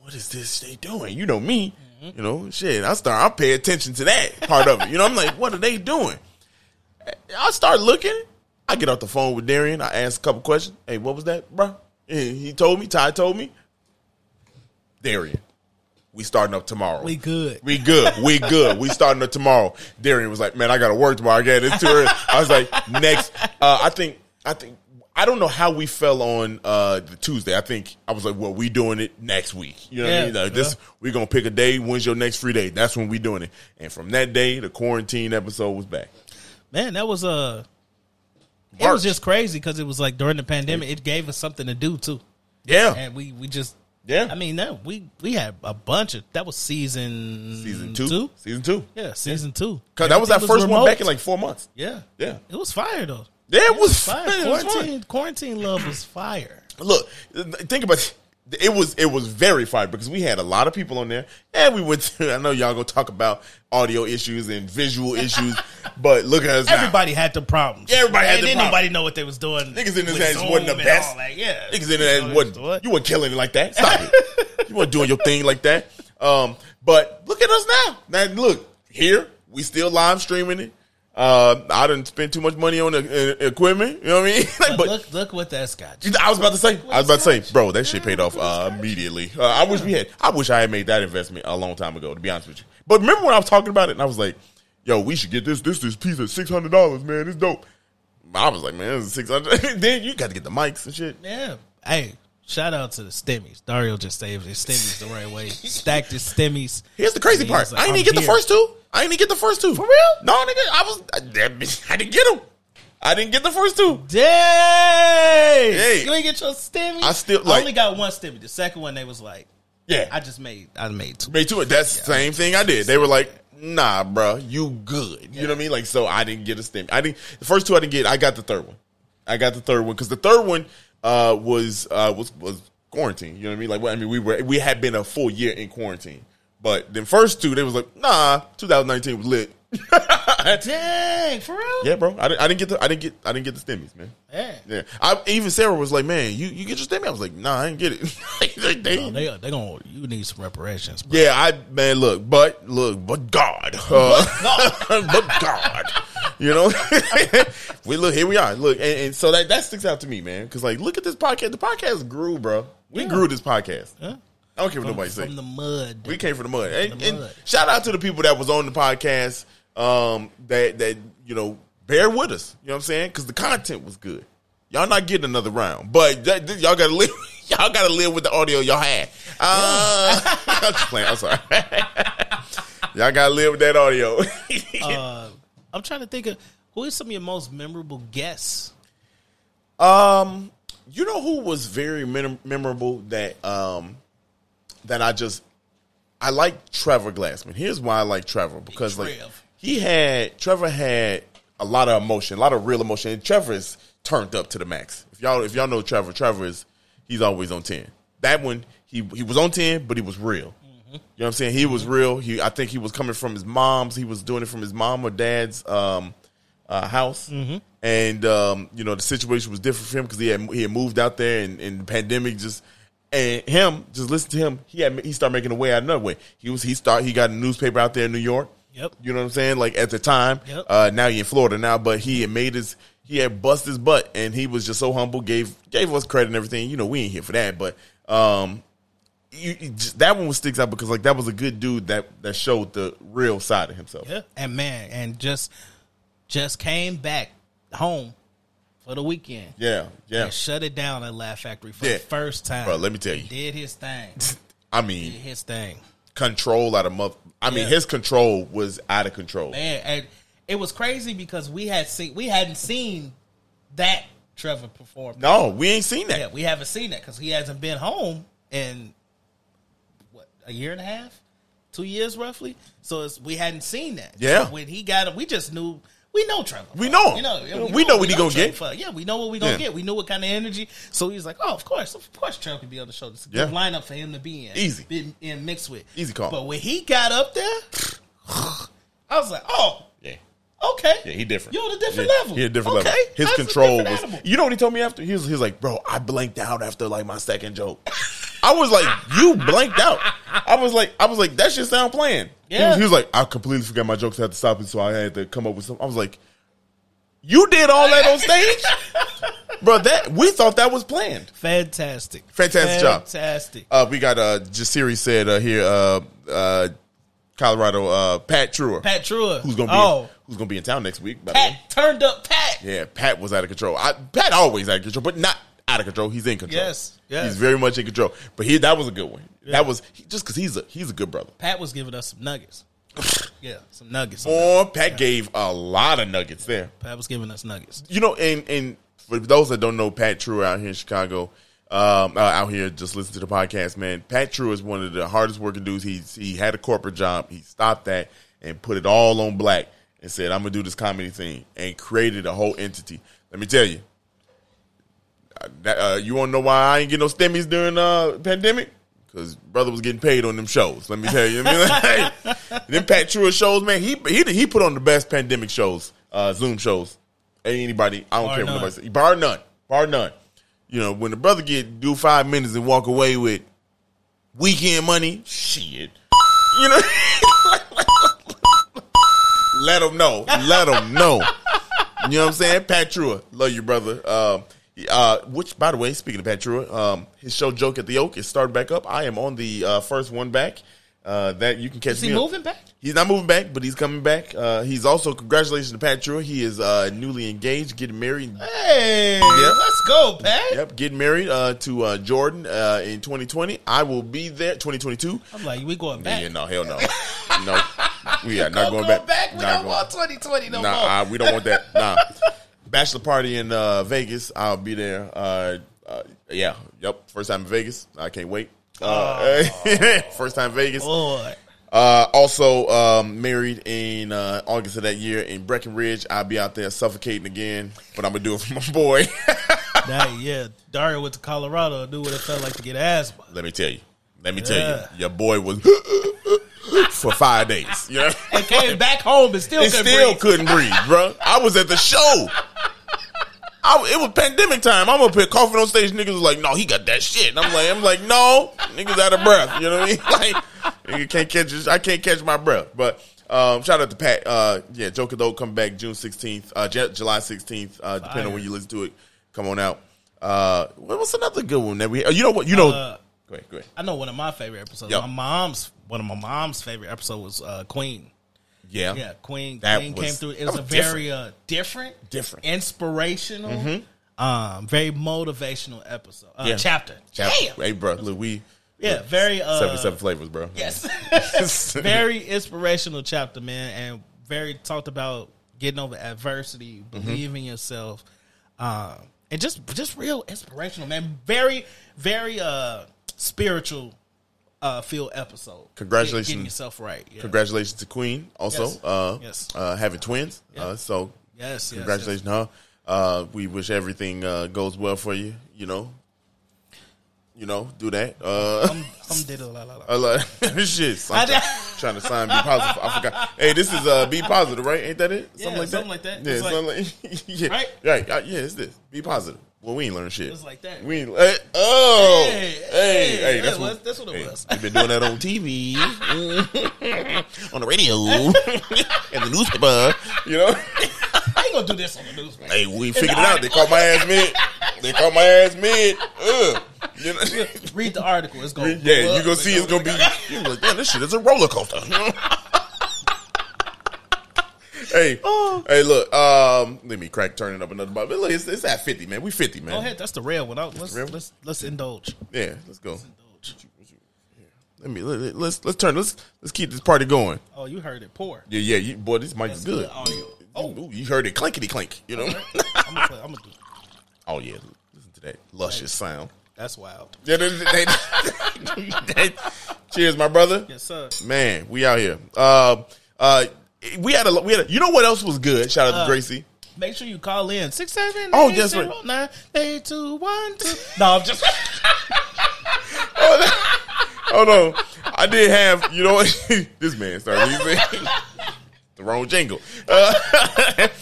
what is this they doing? You know me, mm-hmm. you know, shit. I start, I pay attention to that part of it. You know, I'm like, what are they doing? I start looking. I get off the phone with Darrian. I ask a couple questions. Hey, what was that, bro? And he told me. Ty told me. Darian, we starting up tomorrow. We good. We good. We good. We starting up tomorrow. Darrian was like, "Man, I got to work tomorrow. I got it too early." I was like, "Next." Uh, I think. I think. I don't know how we fell on uh the Tuesday. I think I was like, well, we doing it next week. You know what I mean? Like, this we're gonna pick a day. When's your next free day? That's when we doing it. And from that day, the quarantine episode was back. Man, that was uh It was just crazy because it was like during the pandemic, it gave us something to do too, Yeah, and we we just yeah. I mean, no, we we had a bunch of that was season season two, season two. yeah, season two. Cause that was that first one back in like four months. yeah, Yeah. It was fire though. Yeah, it was Fire. fire. It was. Quarantine quarantine love was fire. Look, think about it. It was it was very fire because we had a lot of people on there, and we went. Through, I know y'all gonna talk about audio issues and visual issues, <laughs> but look at us now. Everybody had the problems. Everybody had and the didn't nobody know what they was doing. Niggas in this ass wasn't the best. all that. Yeah, Niggas in there wasn't What? you weren't killing it like that. Stop it. You weren't doing your thing like that. Um, but look at us now. Now look here, we still live streaming it. Uh, I didn't spend too much money on the uh, equipment. You know what I mean? <laughs> But, but look, look what that's got. I was about to say, I was about to say, bro, that shit paid off uh, immediately. Uh, I wish we had. I wish I had made that investment a long time ago. To be honest with you, but remember when I was talking about it and I was like, "Yo, we should get this this this piece at six hundred dollars, man. It's dope." I was like, "Man, this is six hundred. <laughs> then you got to get the mics and shit. Yeah. Hey, shout out to the stemmies. Dario just saved his stemmies the right way. Stacked his stemmies. Here's the crazy part. like, I didn't even get the first two. I didn't get the first two. For real? No, nigga. I was. I, I didn't get them. I didn't get the first two. Dang! Hey. You ain't get your stemmy? I still, I only got one stemmy. The second one, they was like, Yeah, I just made, I made two. made two. That's the same thing I did. They were like, "Nah, bro, you good." You know what I mean? Like, so I didn't get a stem. I didn't. The first two I didn't get. I got the third one. I got the third one because the third one uh, was uh, was was quarantine. You know what I mean? Like, well, I mean, we were we had been a full year in quarantine, but the first two they was like, "Nah, 2019 was lit." <laughs> Dang, for real? yeah, bro. I didn't, I didn't get the I didn't get I didn't get the stemmies, man. Yeah. Yeah, I, even Sarah was like, "Man, you, you get your stemmy?" I was like, "Nah, I didn't get it." <laughs> Like, they- Oh, they they gonna you need some reparations. Bro. Yeah, I man, look, but look, but God, <laughs> uh, but God, you know, we look here we are, look, and, and so that that sticks out to me, man, because like, look at this podcast. The podcast grew, bro. We Yeah. grew this podcast. Yeah. I don't care what From, nobody say. from the mud. we came from the mud. And, the and mud. shout out to the people that was on the podcast, um, that that you know bear with us. You know what I'm saying? Because the content was good. Y'all not getting another round, but that, that- y'all gotta live. <laughs> Y'all gotta live with the audio y'all had. Uh, <laughs> I'm just playing. I'm sorry. <laughs> y'all gotta live with that audio. uh, I'm trying to think of who is some of your most memorable guests. Um, you know who was very mem- memorable that um that I just I like Trevor Glassman. Here's why I like Trevor because like he had Trevor had a lot of emotion, a lot of real emotion. And Trevor is turned up to the max. If y'all if y'all know Trevor, Trevor is he's always on ten. That one he he was on ten, but he was real. You know what I'm saying? He was real. He I think he was coming from his mom's. He was doing it from his mom or dad's um uh, house, and um, you know the situation was different for him because he had he had moved out there, and, and the pandemic just and him just listen to him. He had he started making a way out another way. He was he start he got a newspaper out there in New York. Yep. You know what I'm saying? Like at the time, Yep. uh, now he in Florida now, but he had made his he had bust his butt, and he was just so humble. gave gave us credit and everything. You know we ain't here for that, but um, you, you just, that one was sticks out because like that was a good dude that that showed the real side of himself. Yeah, and man, and just just came back home for the weekend. Yeah, yeah. And shut it down at Laugh Factory for Yeah. the first time. Bro, let me tell you. He did his thing. <laughs> I did mean, his thing. control out of mother. I mean, Yeah. his control was out of control. Man, and it was crazy because we had seen we hadn't seen that Trevor perform. No, we ain't seen that. Yeah, we haven't seen that because he hasn't been home in what a year and a half, two years roughly. So it's, we hadn't seen that. Yeah. So when he got him, we just knew. We know Trevor. We know him. You know, yeah, We know what he gonna Trevor get. Yeah, we know what we gonna Yeah. get. We know what kind of energy. So he's like, oh, of course, of course, Trevor can be on the show. It's a Yeah. good lineup for him to be in. Easy. be in mixed with. Easy call. But when he got up there, <sighs> I was like, oh, Yeah. Okay, Yeah, he different. You're on a different Yeah, level. He a different okay. level. His That's control was. animal. You know what he told me after? He was, he was like, "Bro, I blanked out after like my second joke." I was like, "You blanked out." I was like, "I was like that shit sound planned." He, Yeah. was, he was like, "I completely forgot my jokes. I had to stop it, so I had to come up with something. I was like, "You did all that on stage, <laughs> bro? That we thought that was planned." Fantastic. Fantastic job. Fantastic. Uh, we got uh, Jasiri said uh, here, uh, uh, Colorado, uh, Pat Truer. Pat Trua. who's gonna be Oh, who's gonna be in town next week. By the way. Pat turned up Pat. Yeah, Pat was out of control. I, Pat always out of control, but not out of control. He's in control. Yes, yes. he's very much in control. But he that was a good one. That was he, just because he's a he's a good brother. Pat was giving us some nuggets. <sighs> yeah, some nuggets. Boy, Pat gave a lot of nuggets there. Pat was giving us nuggets. You know, and and for those that don't know, Pat True out here in Chicago, um, uh, out here just listen to the podcast, man. Pat True is one of the hardest working dudes. He's he had a corporate job. He stopped that and put it all on black and said, "I'm gonna do this comedy thing," and created a whole entity. Let me tell you, uh, that, uh, you want to know why I ain't get no stimmies during uh pandemic? Because brother was getting paid on them shows. Let me tell you, <laughs> I mean, like, them Pat True shows, man. He he he put on the best pandemic shows, uh, Zoom shows. Anybody, I don't Bar care what none. nobody says. Bar none, bar none. You know, when the brother get do five minutes and walk away with weekend money, shit. You know, <laughs> let him know. Let him know. You know what I'm saying? Pat Trua, love you, brother. Um, uh, which, by the way, speaking of Pat Trua, um, his show "Joke at the Oak" is started back up. I am on the uh, first one back. Uh, that you can catch Is he moving back? He's not moving back, but he's coming back. Uh, he's also congratulations to Pat Trua. He is uh, newly engaged, getting married. Hey, let's go, Pat. Yep, getting married uh, to uh, Jordan uh, in 2020. I will be there. 2022. I'm like, we going back. Yeah, no, hell no, no. We are <laughs> not Go- going go back. We Not don't going- want 2020 no more. Nah, uh, we don't want that. <laughs> Nah. Bachelor party in uh, Vegas. I'll be there. Uh, uh, yeah. Yep. First time in Vegas. I can't wait. Uh, <laughs> first time Vegas. Boy, Uh, also um, married in uh, August of that year in Breckenridge. I'll be out there suffocating again, but I'm gonna do it for my boy. <laughs> that, yeah. Dario went to Colorado and knew what it felt like to get by. Let me tell you. Let me tell you. Your boy was <laughs> for five days. You know. And came back home and still couldn't still breathe. couldn't breathe, bro. I was at the show. I, it was pandemic time. I'm up here coughing on stage. Niggas was like, "No, he got that shit." And I'm like, "I'm like, no, niggas out of breath." You know what I mean? <laughs> Like, you can't catch. I can't catch my breath. But um, shout out to Pat. Uh, yeah, Joker though come back June 16th, uh, J- July 16th, uh, depending Fire. on when you listen to it. Come on out. Uh, what- what's another good one that we? Uh, you know what? You know. Uh, go ahead. Go ahead. I know one of my favorite episodes. Yep. My mom's one of my mom's favorite episodes was uh, Queen. Yeah. Yeah, Queen. That Queen was- came through. It was, was a very uh, different, Different. inspirational, um, very motivational episode. Uh, Yeah. Chapter. Chapter. Damn. Hey, bro. Look, we. Yeah, very. Uh, 77 flavors, bro. Yes. <laughs> very inspirational chapter, man, and very talked about getting over adversity, Mm-hmm. believing yourself, um, and just just real inspirational, man. Very very uh spiritual uh feel episode. Congratulations. Getting yourself right. Yeah. Congratulations to Queen also. Yes. Uh, Yes. uh, having twins. Uh, so Yes, yes, congratulations to her. Uh, we wish everything uh, goes well for you. You know, you know, do that. Uh, Um, um, did la la la. I like <laughs> shit. I'm try- trying to sign Be Positive. I forgot. Hey, this is uh, Be Positive, right? Ain't that it? Yeah, something like that. Yeah, like- something like, <laughs> yeah, Right? right. uh, yeah, it's this. Be positive. Well, we ain't learn shit. It's like that. We ain't. Hey, oh, Hey, hey, hey, that's what that's what it was. We've been doing that on TV, <laughs> on the radio, and the newspaper. You know. I ain't gonna do this on the news. Hey, we figured it out. They caught my ass mid. They caught my ass mid. Ugh. You know? Read the article. It's gonna Yeah, you gonna see it's gonna be. You're like, damn, this shit is a roller coaster. <laughs> hey, hey, look. Um, let me crack turning up another bottle. Look, it's, it's at fifty, man. We fifty, man. Go ahead. That's the real one. Let's real? let's let's indulge. Yeah, let's go. Indulge. Let me let, let's let's turn. Let's let's keep this party going. Oh, you heard it. Pour. Yeah, yeah. You, boy, this mic is good. good. Oh, Ooh, you heard it clinkety clink. You know. I'm gonna play. I'm gonna do. <laughs> oh yeah, listen to that luscious sound. That's wild. Yeah, they, they- they- cheers, my brother. Yes, sir. Man, we out here. Uh, uh, we had a we had. A, you know what else was good? Shout out to Gracie. Make sure you call in six seven. Oh, yes, right. nine, eight, two, one, two. <laughs> No, I'm just. Hold on, I did have. You know what? <laughs> this man started using the wrong jingle. Uh,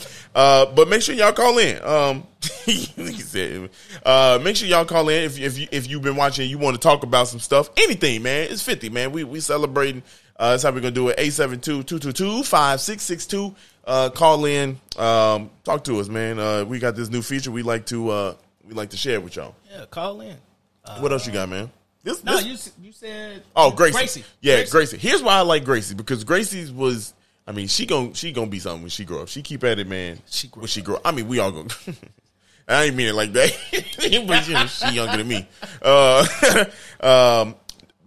<laughs> uh, but make sure y'all call in. Um, <laughs> uh, make sure y'all call in if if you, if you've been watching. and You want to talk about some stuff, anything, man. It's fifty, man. We we celebrating. Uh, that's how we're gonna do it. 872-222-5662. Uh, call in. Um, talk to us, man. Uh, we got this new feature. We like to uh, we like to share with y'all. Yeah, call in. what else you got, man? This, No, this- you you said Oh, Gracie. Gracie. Yeah, Gracie. Gracie. Here's why I like Gracie because Gracie's was I mean, she gon' she gonna be something when she grow up. She keep at it, man. She grow when she grow. I mean, we all go. <laughs> I ain't mean it like that, <laughs> but you know, she younger than me. Uh, <laughs> um,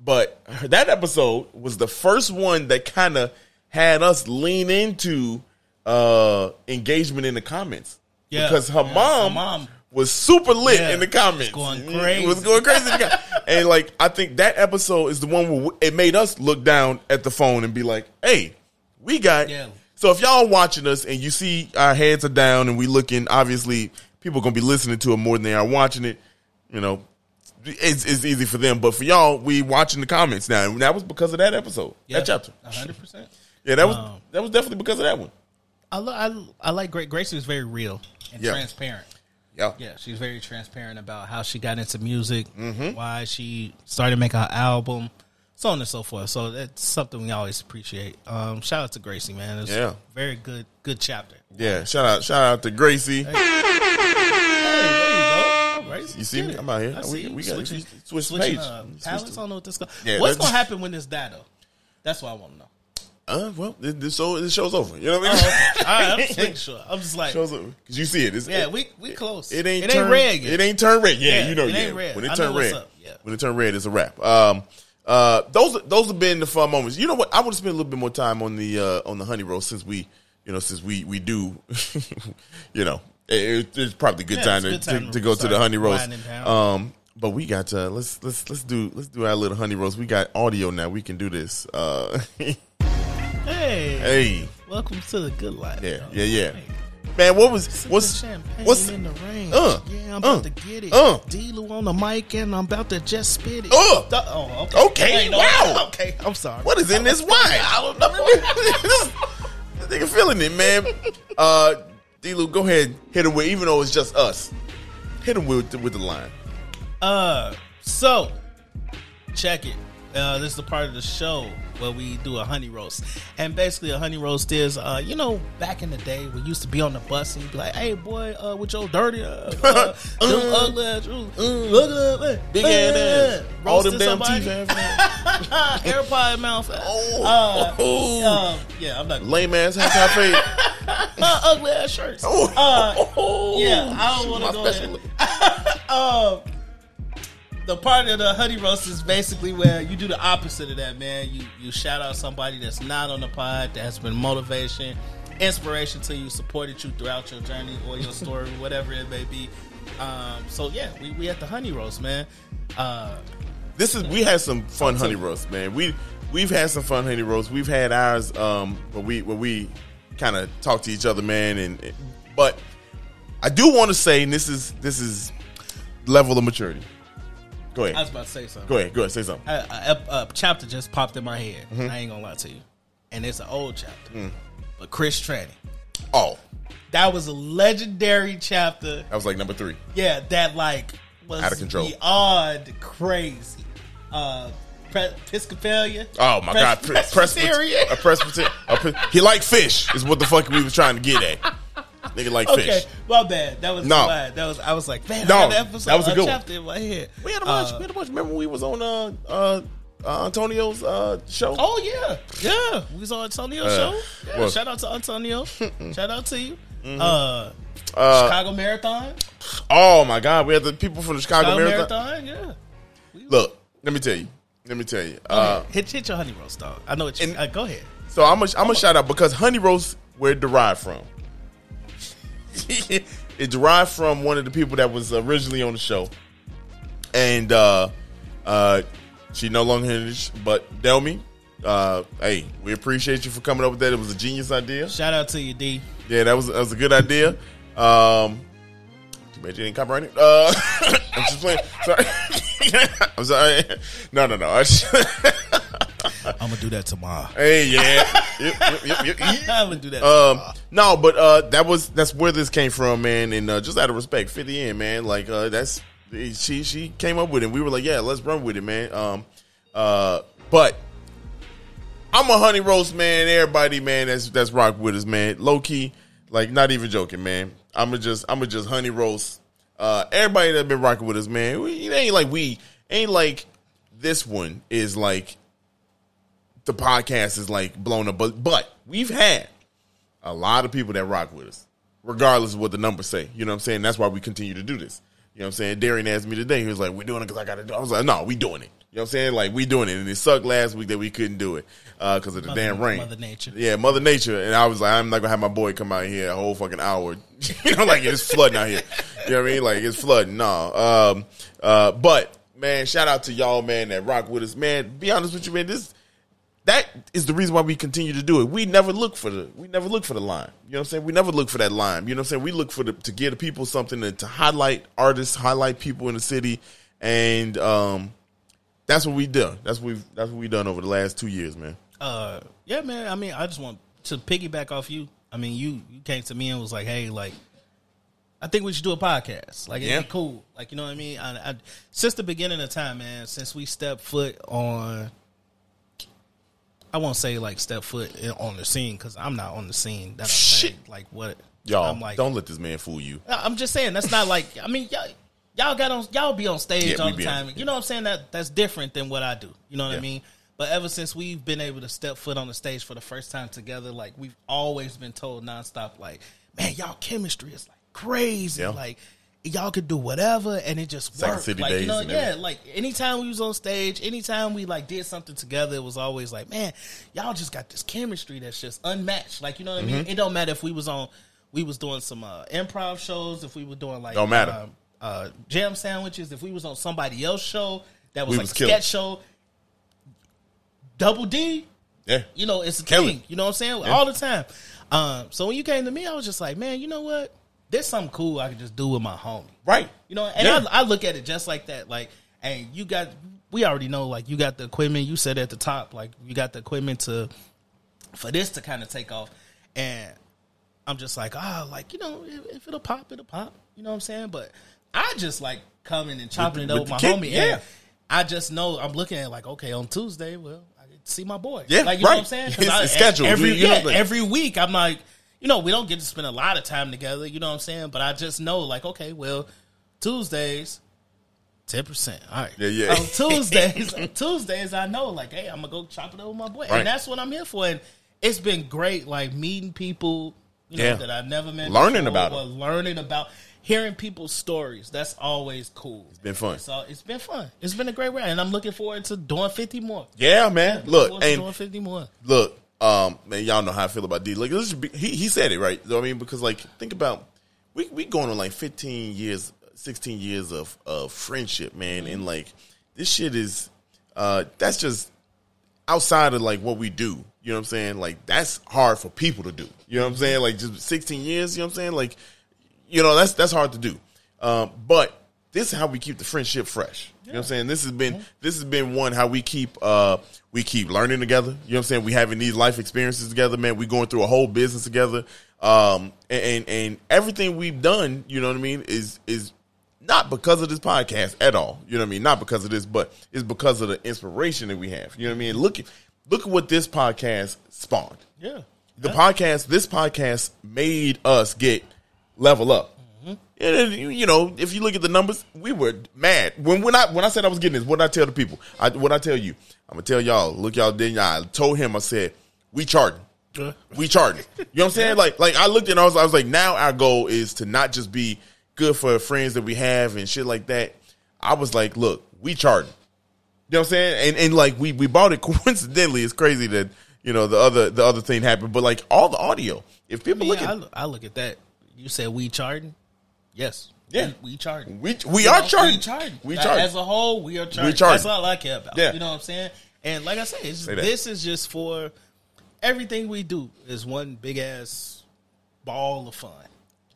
but that episode was the first one that kind of had us lean into uh, engagement in the comments. Yeah, because her yeah, mom, her mom. was super lit Yeah, in the comments. was going It crazy. Was going crazy. in the com- and like, I think that episode is the one where it made us look down at the phone and be like, "Hey, we got." Yeah. So if y'all watching us and you see our heads are down and we looking, obviously people gonna be listening to it more than they are watching it. You know, it's, it's easy for them, but for y'all, we watching the comments now, and that was because of that episode, that chapter. hundred percent. Yeah, that was Um, that was definitely because of that one. I, lo- I I like Grace. Grace is very real and Yeah. transparent. Yeah, Yeah, she's very transparent about how she got into music, Mm-hmm. why she started making her album, so on and so forth. So that's something we always appreciate. Um, shout out to Gracie, man. It's Yeah. very good, good chapter. yeah. Shout out, shout out to Gracie. Hey, there you go. Gracie, You see me? I'm out here. I We- we got- switch the switching, page. Uh, Switch I don't know what this. Go- Yeah, What's gonna happen when this though? That's what I want to know. Uh, well, this, show this show's over. You know what I mean? Okay. All right, I'm just <laughs> making sure. I'm just like, show's over because you see it. It's, yeah, we we close. it ain't it turn, ain't red yet. It ain't turn red. Yeah, Yeah, you know. it yeah. ain't red. When it I turn red. Yeah. when it turn red, it's a wrap. Um, uh, those those have been the fun moments. You know what? I want to spend a little bit more time on the uh, on the honey roast since we, you know, since we we do, <laughs> you know, it, it's probably a good Yeah, time, to, a good time to, to to go to the honey roast. Um, but we got uh, let's let's let's do let's do our little honey roast. We got audio now. We can do this. Uh, <laughs> Hey, hey, welcome to the good life. yeah, though. yeah, yeah. Hey. Man, what was what's what's in the rain? Uh, yeah, I'm uh, about to get it. uh. D-Lew on the mic, and I'm about to just spit it. Uh. Oh, okay. Okay, no, wow. Okay, I'm sorry. What is in this wine? <laughs> I don't know. <laughs> this nigga feeling it, man. Uh, D-Lew, go ahead, hit him with, even though it's just us, hit him with with the line. Uh, so check it. Uh, this is the part of the show where we do a honey roast, and basically a honey roast is, uh, you know, back in the day we used to be on the bus and you'd be like, "Hey, boy, uh, with your dirty, uh, <laughs> uh, ugly ass shoes, look at that, Big ass. All them damn teeth <laughs> hair pie mouth. <laughs> Oh. Uh, Oh. um, yeah, I'm not. Lame ass hat fade. Uh, ugly ass shirts. Oh. Uh, yeah, I don't want to go there. um, the part of the honey roast is basically where you do the opposite of that, man. You you shout out somebody that's not on the pod that has been motivation, inspiration to you, supported you throughout your journey or your <laughs> story, whatever it may be. Um, so yeah, we, we at the honey roast, man. Uh, This is we had some fun honey roast, man. We we've had some fun honey roast. We've had ours um where we where we kind of talk to each other, man. And but I do want to say, and this is this is level of maturity. Go I was about to say something. Go ahead. Go ahead. Say something. a, a, a chapter just popped in my head. Mm-hmm. I ain't gonna lie to you, and it's an old chapter. Mm. But Chris Tranny, Oh, that was a legendary chapter. that was like number three. Yeah, that like was Out of control. beyond crazy. Uh, Pre-. Oh my God, Pre- Presbyterian. Presbyterian. A Presbyterian. a Pre- he like fish is what the fuck we was trying to get at. Nigga like Okay, fish. my bad. That was No. bad. That was. I was like, man, No, I got an episode, that was a good one. chapter in my head. We had a bunch. Uh, we had a bunch. Remember we was on uh uh, uh Antonio's uh show. Oh yeah, yeah. We was on Antonio's Uh, show. Yeah, well- shout out to Antonio. <laughs> shout out to you. Mm-hmm. Uh, Uh, Chicago Marathon. Oh my God, we had the people from the Chicago, Chicago Marathon. Marathon. Yeah. Look, let me tell you. Let me tell you. Uh, hit, hit your honey roast, dog. I know what you. and- uh, go ahead. so I'm gonna I'm gonna shout out because honey roast where it derived from. <laughs> it derived from one of the people that was originally on the show, and uh, uh, she no longer here. But Delmy, uh, hey, we appreciate you for coming up with that. It was a genius idea. Shout out to you, D. Yeah, that was that was a good idea. Um, too bad you didn't copyright it. Uh, <laughs> I'm just playing. Sorry. <laughs> I'm sorry. No, no, no. <laughs> I'm gonna do that tomorrow. hey, yeah. <laughs> <laughs> I'm gonna do that. Um, tomorrow. no, but uh, that was that's where this came from, man. And uh, just out of respect, fifty in, man. Like uh, that's she she came up with it. We were like, yeah, let's run with it, man. Um, uh, but I'm a honey roast man. Everybody, man, that's that's rock with us, man. Low key, like not even joking, man. I'm gonna just I'm gonna just honey roast. Uh, everybody that's been rocking with us, man. We, it ain't like we ain't like this one is like the podcast is like blown up. But but we've had a lot of people that rock with us, regardless of what the numbers say. You know what I'm saying? That's why we continue to do this. You know what I'm saying? Darrian asked me today. He was like, "We're doing it because I got to do." it. I was like, "No, we doing it." You know what I'm saying? Like we doing it, and it sucked last week that we couldn't do it because of the Mother- damn rain. Mother Nature. Yeah, Mother Nature. And I was like, I'm not gonna have my boy come out here a whole fucking hour. <laughs> you know, like it's flooding out here. You know what I mean? Like it's flooding. No. Um. Uh. But man, shout out to y'all, man, that rock with us, man. Be honest with you, man. This that is the reason why we continue to do it. We never look for the we never look for the line. You know what I'm saying? We never look for that line. You know what I'm saying? We look for the to give the people something to, to highlight artists, highlight people in the city, and um, that's what we done. That's what we've that's what we done over the last two years, man. Uh, yeah, man. I mean, I just want to piggyback off you. I mean, you you came to me and was like, "Hey, like, I think we should do a podcast. Like, it'd Yeah. be cool. Like, you know what I mean? I, I, since the beginning of time, man, since we stepped foot on, I won't say like step foot in- on the scene because I'm not on the scene. That I'm Shit. saying. Like, what? Y'all I'm like, don't let this man fool you. I'm just saying that's not like. I mean, y'all, y'all got on. Y'all be on stage Yeah, all the be on- time. You know what I'm saying? That that's different than what I do. You know what Yeah. I mean? But ever since we've been able to step foot on the stage for the first time together, like we've always been told nonstop, like, man, y'all chemistry is like crazy. Yeah. Like y'all could do whatever, and it just Second worked. City like you know, yeah. everything. Like anytime we was on stage, anytime we like did something together, it was always like, man, y'all just got this chemistry that's just unmatched. Like you know what I mean? Mm-hmm. It don't matter if we was on, we was doing some uh, improv shows, if we were doing like Don't matter. um, uh, jam sandwiches, if we was on somebody else's show that was We like was a sketch show. Double D, Yeah. you know, it's a Killing. thing. You know what I'm saying? Yeah. All the time. Um, so when you came to me, I was just like, man, you know what? There's something cool I can just do with my homie. Right. You know, and Yeah. I, I look at it just like that. Like, and you got, we already know, like, you got the equipment. You said at the top, like, you got the equipment to, for this to kind of take off. And I'm just like, ah, like, you know, if, if it'll pop, it'll pop. You know what I'm saying? But I just like coming and chopping With it up with my with homie. yeah. And I just know, I'm looking at like, okay, on Tuesday, well, I see my boy. Yeah, like, you know what I'm saying? <laughs> It's- I- it's scheduled. Every, You- you yeah, like- every week, I'm like, you know, we don't get to spend a lot of time together. You know what I'm saying? But I just know, like, okay, well, Tuesdays, ten percent. All right. Yeah, yeah. On <laughs> Tuesdays, Tuesdays, I know, like, hey, I'm gonna go chop it up with my boy, Right. and that's what I'm here for. And it's been great, like meeting people, you know, Yeah. that I've never met, Learning before, about 'em. learning about, hearing people's stories. That's always cool. It's been fun. So it's been fun. It's been a great ride, and I'm looking forward to doing 50 more. Yeah, man. Looking Look, and doing 50 more. look, um, man, y'all know how I feel about D. Like, be, he he said it right. You know I mean, because like, think about we we going on like fifteen years, sixteen years of of friendship, man, and like this shit is, uh, that's just outside of like what we do. You know what I'm saying? Like that's hard for people to do. You know what I'm saying? Like just 16 years. You know what I'm saying? Like, you know that's that's hard to do. Um, but this is how we keep the friendship fresh. You know what I'm saying? This has been this has been one how we keep uh we keep learning together. You know what I'm saying? We having these life experiences together, man. We going through a whole business together. Um and and, and everything we've done, you know what I mean, is is not because of this podcast at all. You know what I mean? Not because of this, but it's because of the inspiration that we have. You know what I mean? Look at look at what this podcast spawned. Yeah. The podcast, this podcast made us get level up. And then, you know, if you look at the numbers, we were mad when when I when I said I was getting this. What did I tell the people? I what I tell you? I'm gonna tell y'all. Look, y'all didn't. I told him. I said we charting. Yeah. We charting. You know what I'm saying? Like like I looked and I was I was like, now our goal is to not just be good for friends that we have and shit like that. I was like, look, we charting. You know what I'm saying? And and like we we bought it <laughs> coincidentally. It's crazy that you know the other the other thing happened, but like all the audio. If people I, look mean, at I, I look at that. You said we charting? Yes. Yeah. We, we charting. we we You are know, charting. We charting. We Like, charting. As a whole, we are charting. charting. That's all I care about. Yeah. You know what I'm saying? And like I said, this is just for everything we do is one big ass ball of fun.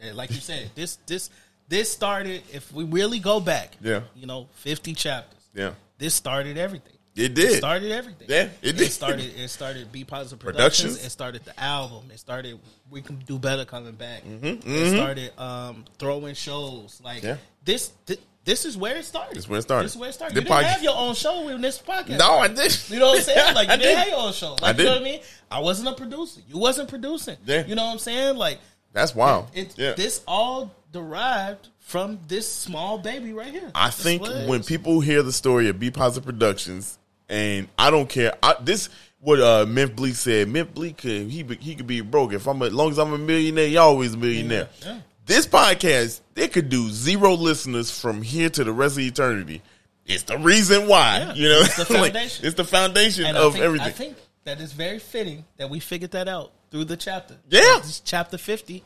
And like you said, this this this started. If we really go back, Yeah. you know, 50 chapters. Yeah. This started everything. It did. It started everything. Yeah, it did. started. It started. Be positive Productions. productions. It started the album. It started. We can do better coming back. Mm-hmm, It started um, throwing shows like Yeah. this. Th- this is where it started. This is where it started. This is where it started. The you didn't have your own show in this podcast. No, I did. You know what I'm saying? <laughs> Like you I didn't did. have your own show. Like I you know did. what I mean? I wasn't a producer. You wasn't producing. Yeah. You know what I'm saying? Like That's wild. it, yeah. this all derived from this small baby right here. I That's think it people hear the story of Be Positive Productions and I don't care. I, this what uh Memphis Bleek said. Memphis Bleek could he be- he could be broke if I'm a- as long as I'm a millionaire. Y'all always a millionaire. Yeah. This podcast they could do zero listeners from here to the rest of eternity. It's the reason why Yeah, you know. it's the <laughs> Like, foundation. it's the foundation And of I think, everything. I think that is very fitting that we figured that out through the chapter. Yeah. This is chapter fifty.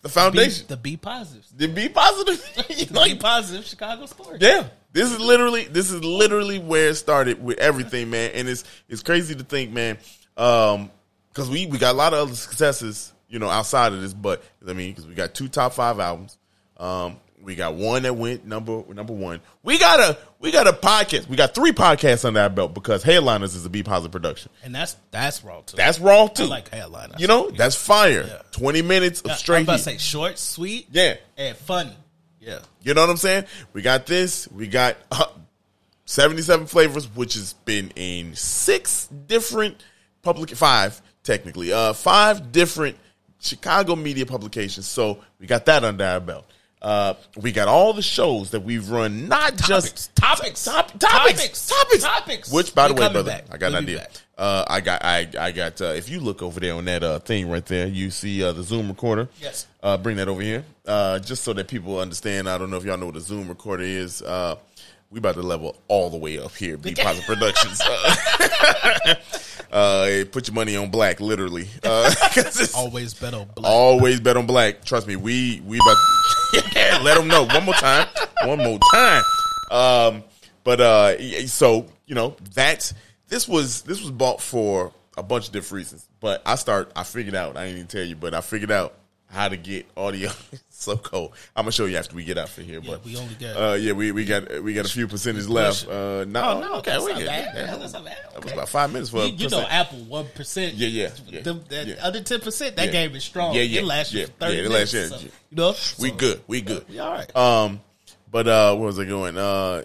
the Be, foundation. the be positives. to be positive. The be positive <laughs> <laughs> Chicago story. Yeah. This is literally this is literally where it started with everything, man. And it's it's crazy to think, man, um, because we we got a lot of other successes, you know, outside of this. But I mean, because we got two top five albums, um, we got one that went number number one. We got a we got a podcast. We got three podcasts under our belt because Headliners is a B positive production. And that's that's raw too. That's raw too. I like headliner. you know, that's fire. Yeah. Twenty minutes of I'm straight about heat. to say short, sweet, Yeah. and funny. Yeah. You know what I'm saying? We got this. We got uh, 77 flavors, which has been in six different public five technically, uh, five different Chicago media publications. So we got that under our belt. Uh, we got all the shows that we've run, not just Topics. Top, topics, topics, Topics. Which, by the We're way, brother, back. I got We'll an idea. Uh, I got, I, I got. Uh, if you look over there on that uh, thing right there, you see uh, the Zoom recorder. Yes. Uh, bring that over here, uh, just so that people understand. I don't know if y'all know what a Zoom recorder is. Uh, we about to level all the way up here. Be <laughs> Positive Productions. Uh, <laughs> uh, put your money on black, literally. Uh, <laughs> 'cause it's Always bet on black. always bet on black. Trust me, we we about yeah, let them know one more time, one more time. Um, but uh, so you know that's this was this was bought for a bunch of different reasons. But I start I figured out I didn't even tell you, but I figured out how to get audio. <laughs> so cool. I'm gonna show you after we get out of here. Yeah, but we only got- uh, yeah we we got we got a few percentage left. Uh, no, Oh, no, okay, we good. bad. Yeah, That's not bad. That was about five minutes for You, you know. Apple one percent. Yeah, yeah, yeah, Them- that yeah. other ten percent, that Yeah. game is strong. Yeah, yeah, It lasts yeah, thirty yeah, it minutes. lasts- yeah, so, yeah. You know, We So, good. We good. We all right. Um, but uh, where was I going? Uh,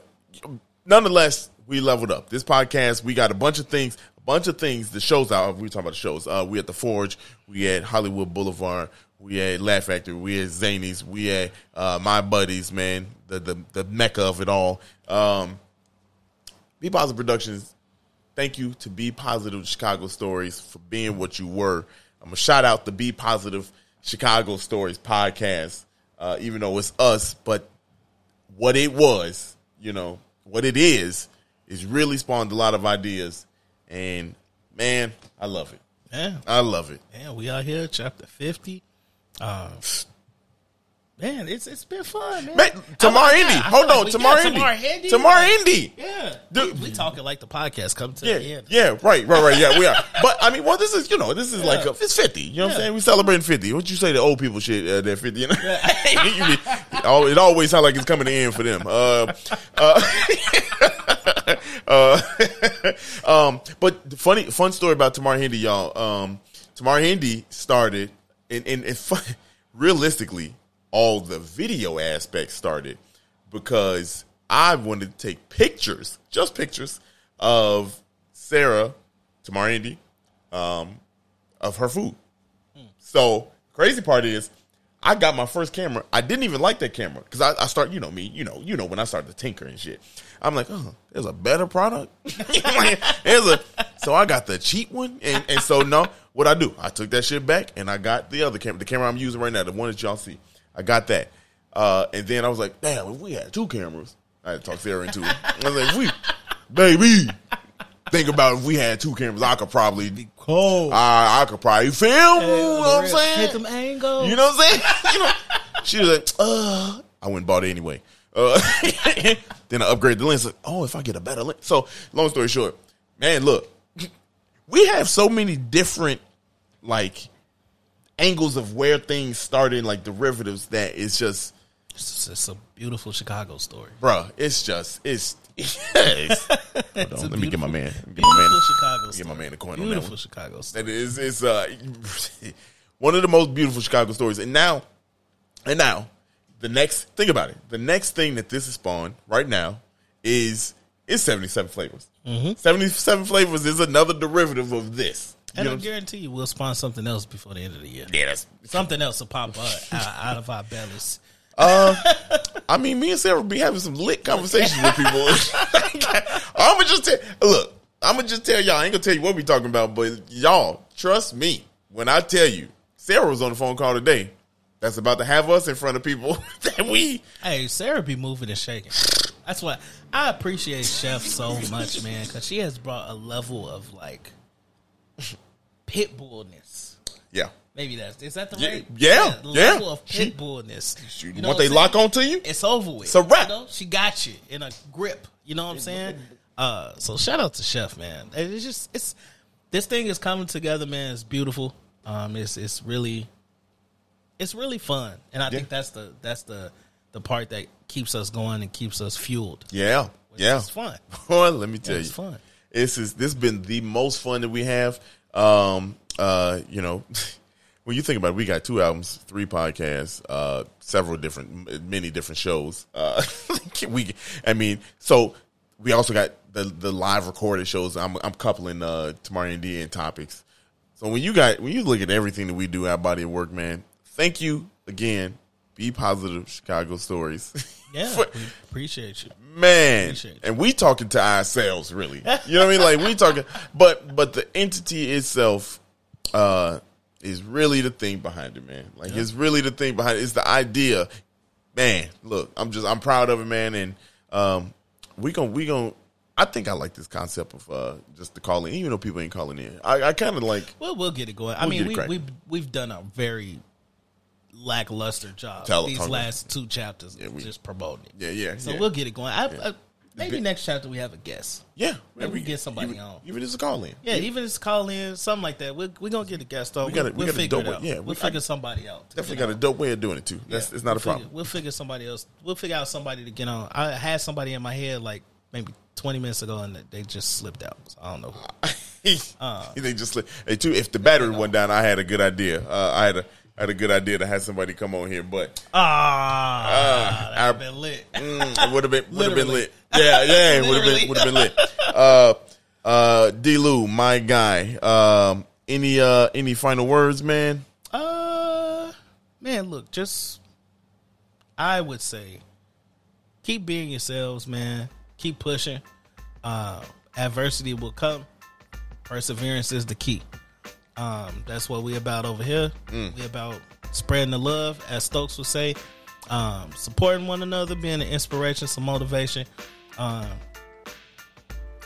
nonetheless, we leveled up. This podcast, we got a bunch of things, a bunch of things. The shows out. We were talking about the shows. Uh, we at the Forge. We at Hollywood Boulevard. We had Laugh Factory. We had Zanies. We had uh, my buddies. Man, the the the mecca of it all. Um, Be Positive Productions. Thank you to Be Positive Chicago Stories for being what you were. I'm gonna shout out the Be Positive Chicago Stories podcast, uh, even though it's us, but what it was, you know, what it is, is really spawned a lot of ideas, and man, I love it. Yeah, I love it. yeah, we are here, chapter fifty. Uh, man, it's it's been fun, man. Man, Tamar like Indy. I hold on, we Tamar Indy, Tamar Indy. Tamar Indy. Yeah, Dude. we, we talking like the podcast come to the Yeah, end. yeah, right, right, right. Yeah, we are. But I mean, well, this is you know, this is like a, it's fifty. You know what I'm saying? We celebrating fifty. What you say to old people shit? Uh, they're fifty. You know, <laughs> You be- al- it always sounds like it's coming to end for them. Uh, uh, <laughs> uh, <laughs> um, but funny fun story about Tamar Hindi, y'all. Um, Tamar Hindi started, and and, and fun, <laughs> realistically, all the video aspects started because I wanted to take pictures, just pictures of Sarah, Tamar Indy, um, of her food. So crazy part is, I got my first camera. I didn't even like that camera because I, I start, you know me, you know, you know when I started to tinker and shit. I'm like, oh, there's a better product. <laughs> there's a so I got the cheap one, and, and so no, what I do, I took that shit back and I got the other camera, the camera I'm using right now, the one that y'all see. I got that, uh, and then I was like, damn, if we had two cameras, I had to talk Sarah into it. I was like, we, baby, think about if we had two cameras, I could probably Cold. I, I could probably film. you know what I'm saying? Hit them angles. You know what I'm saying? <laughs> you know, she was like, uh, I went and bought it anyway. Uh, <laughs> then I upgraded the lens. Like, oh, if I get a better lens. So, long story short, man, look, we have so many different like angles of where things started, like derivatives. That it's just, It's, it's a beautiful Chicago story. bruh, it's just, it's. <laughs> it's hold on, let me get my man. Get my Beautiful man. Chicago Get story. my man the coin on that Beautiful one. Chicago story. That is, it's uh, <laughs> one of the most beautiful Chicago stories. And now, and now, the next think about it. The next thing that this is spawned right now is seventy seven flavors. Mm-hmm. Seventy seven flavors is another derivative of this. And I guarantee you, we'll spawn something else before the end of the year. yeah, that's. Something else will pop up out, out of our bellies. Uh, <laughs> I mean, me and Sarah be having some lit conversations with people. <laughs> <laughs> I'm gonna just tell, look. I'm gonna just tell y'all. I ain't gonna tell you what we talking about, but y'all trust me when I tell you. Sarah was on the phone call today. That's about to have us in front of people that we. Hey, Sarah be moving and shaking. That's why I appreciate Chef so much, man, because she has brought a level of like pit bullness. Yeah, Maybe that's is that the Yeah, right? yeah, the yeah. level of pit bullness. She- You know what what they lock onto you? It's over with. It's a wrap. You know? She got you in a grip. You know what I'm saying? Uh, so shout out to Chef, man. It's just it's this thing is coming together, man. It's beautiful. Um, it's it's really it's really fun, and I think that's the that's the the part that keeps us going and keeps us fueled. Yeah, yeah. It's fun. <laughs> Boy, let me tell it's you, fun. This is this has been the most fun that we have. Um, uh, you know, <laughs> when you think about it, we got two albums, three podcasts, uh, several different, many different shows. Uh, <laughs> we, I mean, so we also got the the live recorded shows. I'm I'm coupling uh Tamari and D and topics. So when you got when you look at everything that we do, our body of work, man. Thank you again. Be positive, Chicago stories. Yeah, <laughs> For- we appreciate you. man Appreciate it. and we talking to ourselves really you know what i mean like we talking but but the entity itself uh is really the thing behind it man like it's really the thing behind it it's the idea man look i'm just i'm proud of it man and um we gonna we gonna i think i like this concept of uh just the calling even though people ain't calling in i, I kind of like Well, we'll get it going. I We'll mean, get it we cracking. we we've done a very lackluster job Tell- these last two chapters Yeah, we- just promoting it. yeah yeah So yeah. we'll get it going. I, I, maybe next chapter we have a guest. yeah maybe we get somebody even, on. even just a call in Yeah, even if it's call in, something like that. We're we gonna get a guest on. We gotta- will we we'll gotta figure it dope out. it. Yeah, we'll we- figure I- somebody out. definitely got a dope way of doing it too that's Yeah, it's not a we'll problem Figure, we'll figure somebody else. We'll figure out somebody to get on. I had somebody in my head like maybe twenty minutes ago, and they just slipped out. So I don't know. <laughs> Uh. they just slip- hey too. If the battery went down, I had a good idea. Uh, I had a I had a good idea to have somebody come on here, but Ah, Uh, that our- been lit. mm, it would have been would have been lit. Yeah, yeah, it would have been would have been lit. Uh, uh, D. Lew, my guy. Um, any uh any final words, man? Uh, man, look, just I would say keep being yourselves, man. Keep pushing. Uh, adversity will come. Perseverance is the key. Um, that's what we about over here. We about spreading the love, as Stokes would say. Um, supporting one another, being an inspiration, some motivation. Um,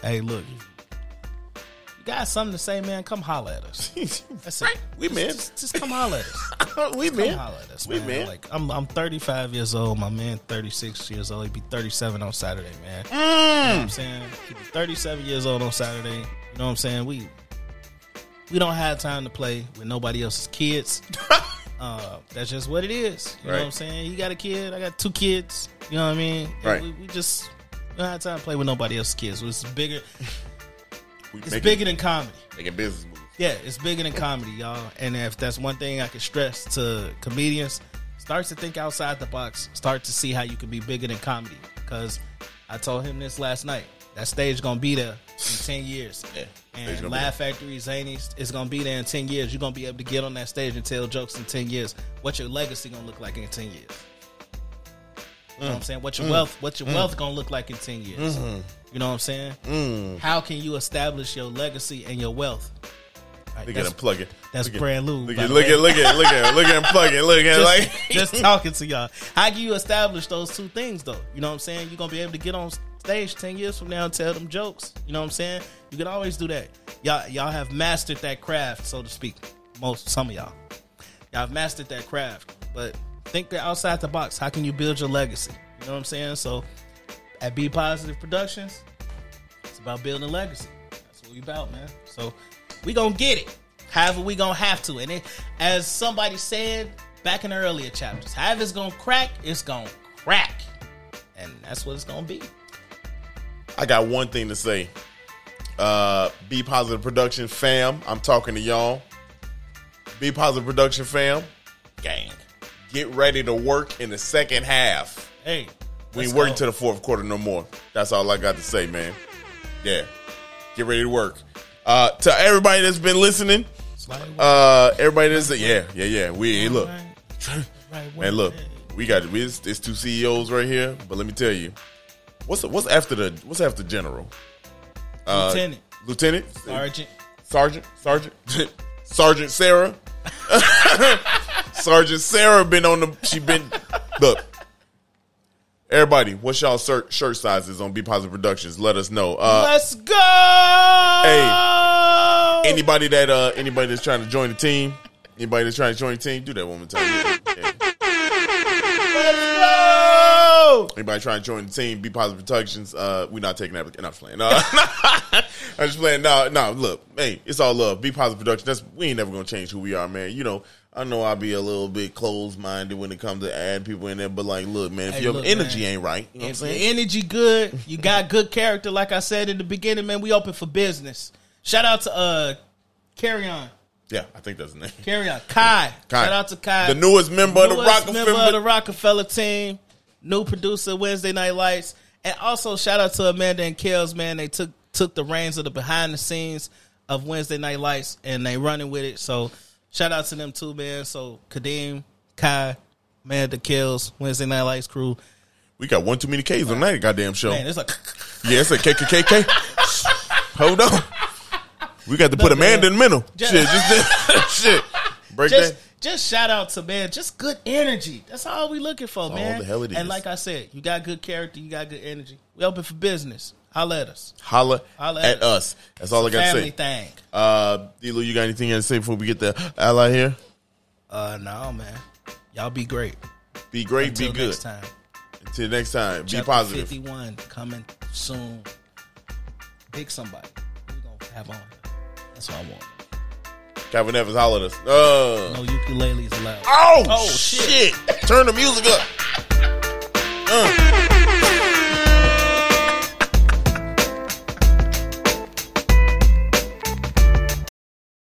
hey, look, you got something to say, man? Come holler at us. <laughs> That's it. We Just- man. Just, just come holler at us. <laughs> we Come man. holler at us, We man. man. Like I'm, I'm 35 years old. My man, 36 years old. He'd be 37 on Saturday, man. You know Mm. what I'm saying? He'd be 37 years old on Saturday. You know what I'm saying? We we don't have time to play with nobody else's kids. <laughs> uh, that's just what it is. You know what I'm saying? You got a kid. I got two kids. You know what I mean? Right. We, we just we don't have time to play with nobody else's kids. It's bigger. <laughs> We It's bigger than comedy. making business moves. Yeah, it's bigger than comedy, y'all. And if that's one thing I can stress to comedians, start to think outside the box. Start to see how you can be bigger than comedy. Because I told him this last night. That stage gonna be there in ten years. Yeah, And Laugh Factory, Zanies is gonna be there in ten years. You're gonna be able to get on that stage and tell jokes in ten years. What your legacy gonna look like in ten years? You know what I'm saying? What your Mm. wealth, what your wealth gonna look like in ten years? Mm-hmm. You know what I'm saying? Mm. How can you establish your legacy and your wealth? Right, Look at him plug it. that's look brand new, Look at look at look at look at look at him plug it. Look at just, like just talking to y'all. How can you establish those two things though? You know what I'm saying? You're gonna be able to get on stage ten years from now and tell them jokes. You know what I'm saying? You can always do that. Y'all y'all have mastered that craft, so to speak. Most some of y'all. Y'all have mastered that craft. But think outside the box. How can you build your legacy? You know what I'm saying? So at Be Positive Productions, it's about building legacy. That's what we about, man. So we gonna get it. However, we gonna have to. And it, as somebody said back in the earlier chapters, however it's gonna crack, it's gonna crack. And that's what it's gonna be. I got one thing to say. Uh, Be Positive Production fam, I'm talking to y'all. Be Positive Production fam, Gang. get ready to work in the second half. Hey. We ain't working to the fourth quarter no more. That's all I got to say, man. Yeah, get ready to work. Uh, to everybody that's been listening, uh, everybody that's yeah, yeah, yeah. We hey, look, man, look, we got we it's, it's two CEOs right here. But let me tell you, what's what's after the what's after General? Uh, Lieutenant. Lieutenant, Sergeant. Sergeant, Sergeant, <laughs> Sergeant Sarah, <laughs> Sergeant Sarah been on the. She been look. Everybody, what's y'all shirt, shirt sizes on Be Positive Productions? Let us know. Uh, Let's go. Hey. anybody that uh anybody that's trying to join the team, anybody that's trying to join the team, do that one more time. Go. Anybody trying to join the team, Be Positive Productions, uh, we're not taking that. I'm just playing. Uh, <laughs> I'm just playing. No, no, look, hey, it's all love. Be Positive Productions. That's we ain't never gonna change who we are, man. You know, I know I'll be a little bit closed minded when it comes to add people in there, but like, look, man, if Hey, your look, energy man. ain't right, you know what I'm If the saying? energy good, you got good character. Like I said in the beginning, man, we open for business. Shout out to uh, Carry On, Yeah, I think that's the name. Carry On, Kai. Kai. Shout out to Kai, The newest member of the member of the. Rockefeller team, new producer Wednesday Night Lights, and also shout out to Amanda and Kels. Man, they took took the reins of the behind the scenes of Wednesday Night Lights, and they running with it. So shout out to them too, man. So Kadeem, Kai, Amanda, Kels, Wednesday Night Lights crew. We got one too many K's on that goddamn show. Man, it's like Yeah, it's a KKKK. Hold on. We got to put No, Amanda man. in the middle. Just- shit, just <laughs> shit. Break just that. Just shout out to man, just good energy. That's all we looking for, all man. the hell it And like I said, you got good character, you got good energy. We open for business. Holla at us. Holla, Holla at at us. That's all I got to Family say. thing. Uh, D-Lew, you got anything else to say before we get the ally here? Uh, no, man. Y'all be great. Be great, Until be good. next time. Until next time, be positive. 51 coming soon. Pick somebody. We gonna have on. That's what I want. Calvin Evans hollering us. Uh. No ukuleles allowed. Oh, oh shit. shit. Turn the music up. Uh.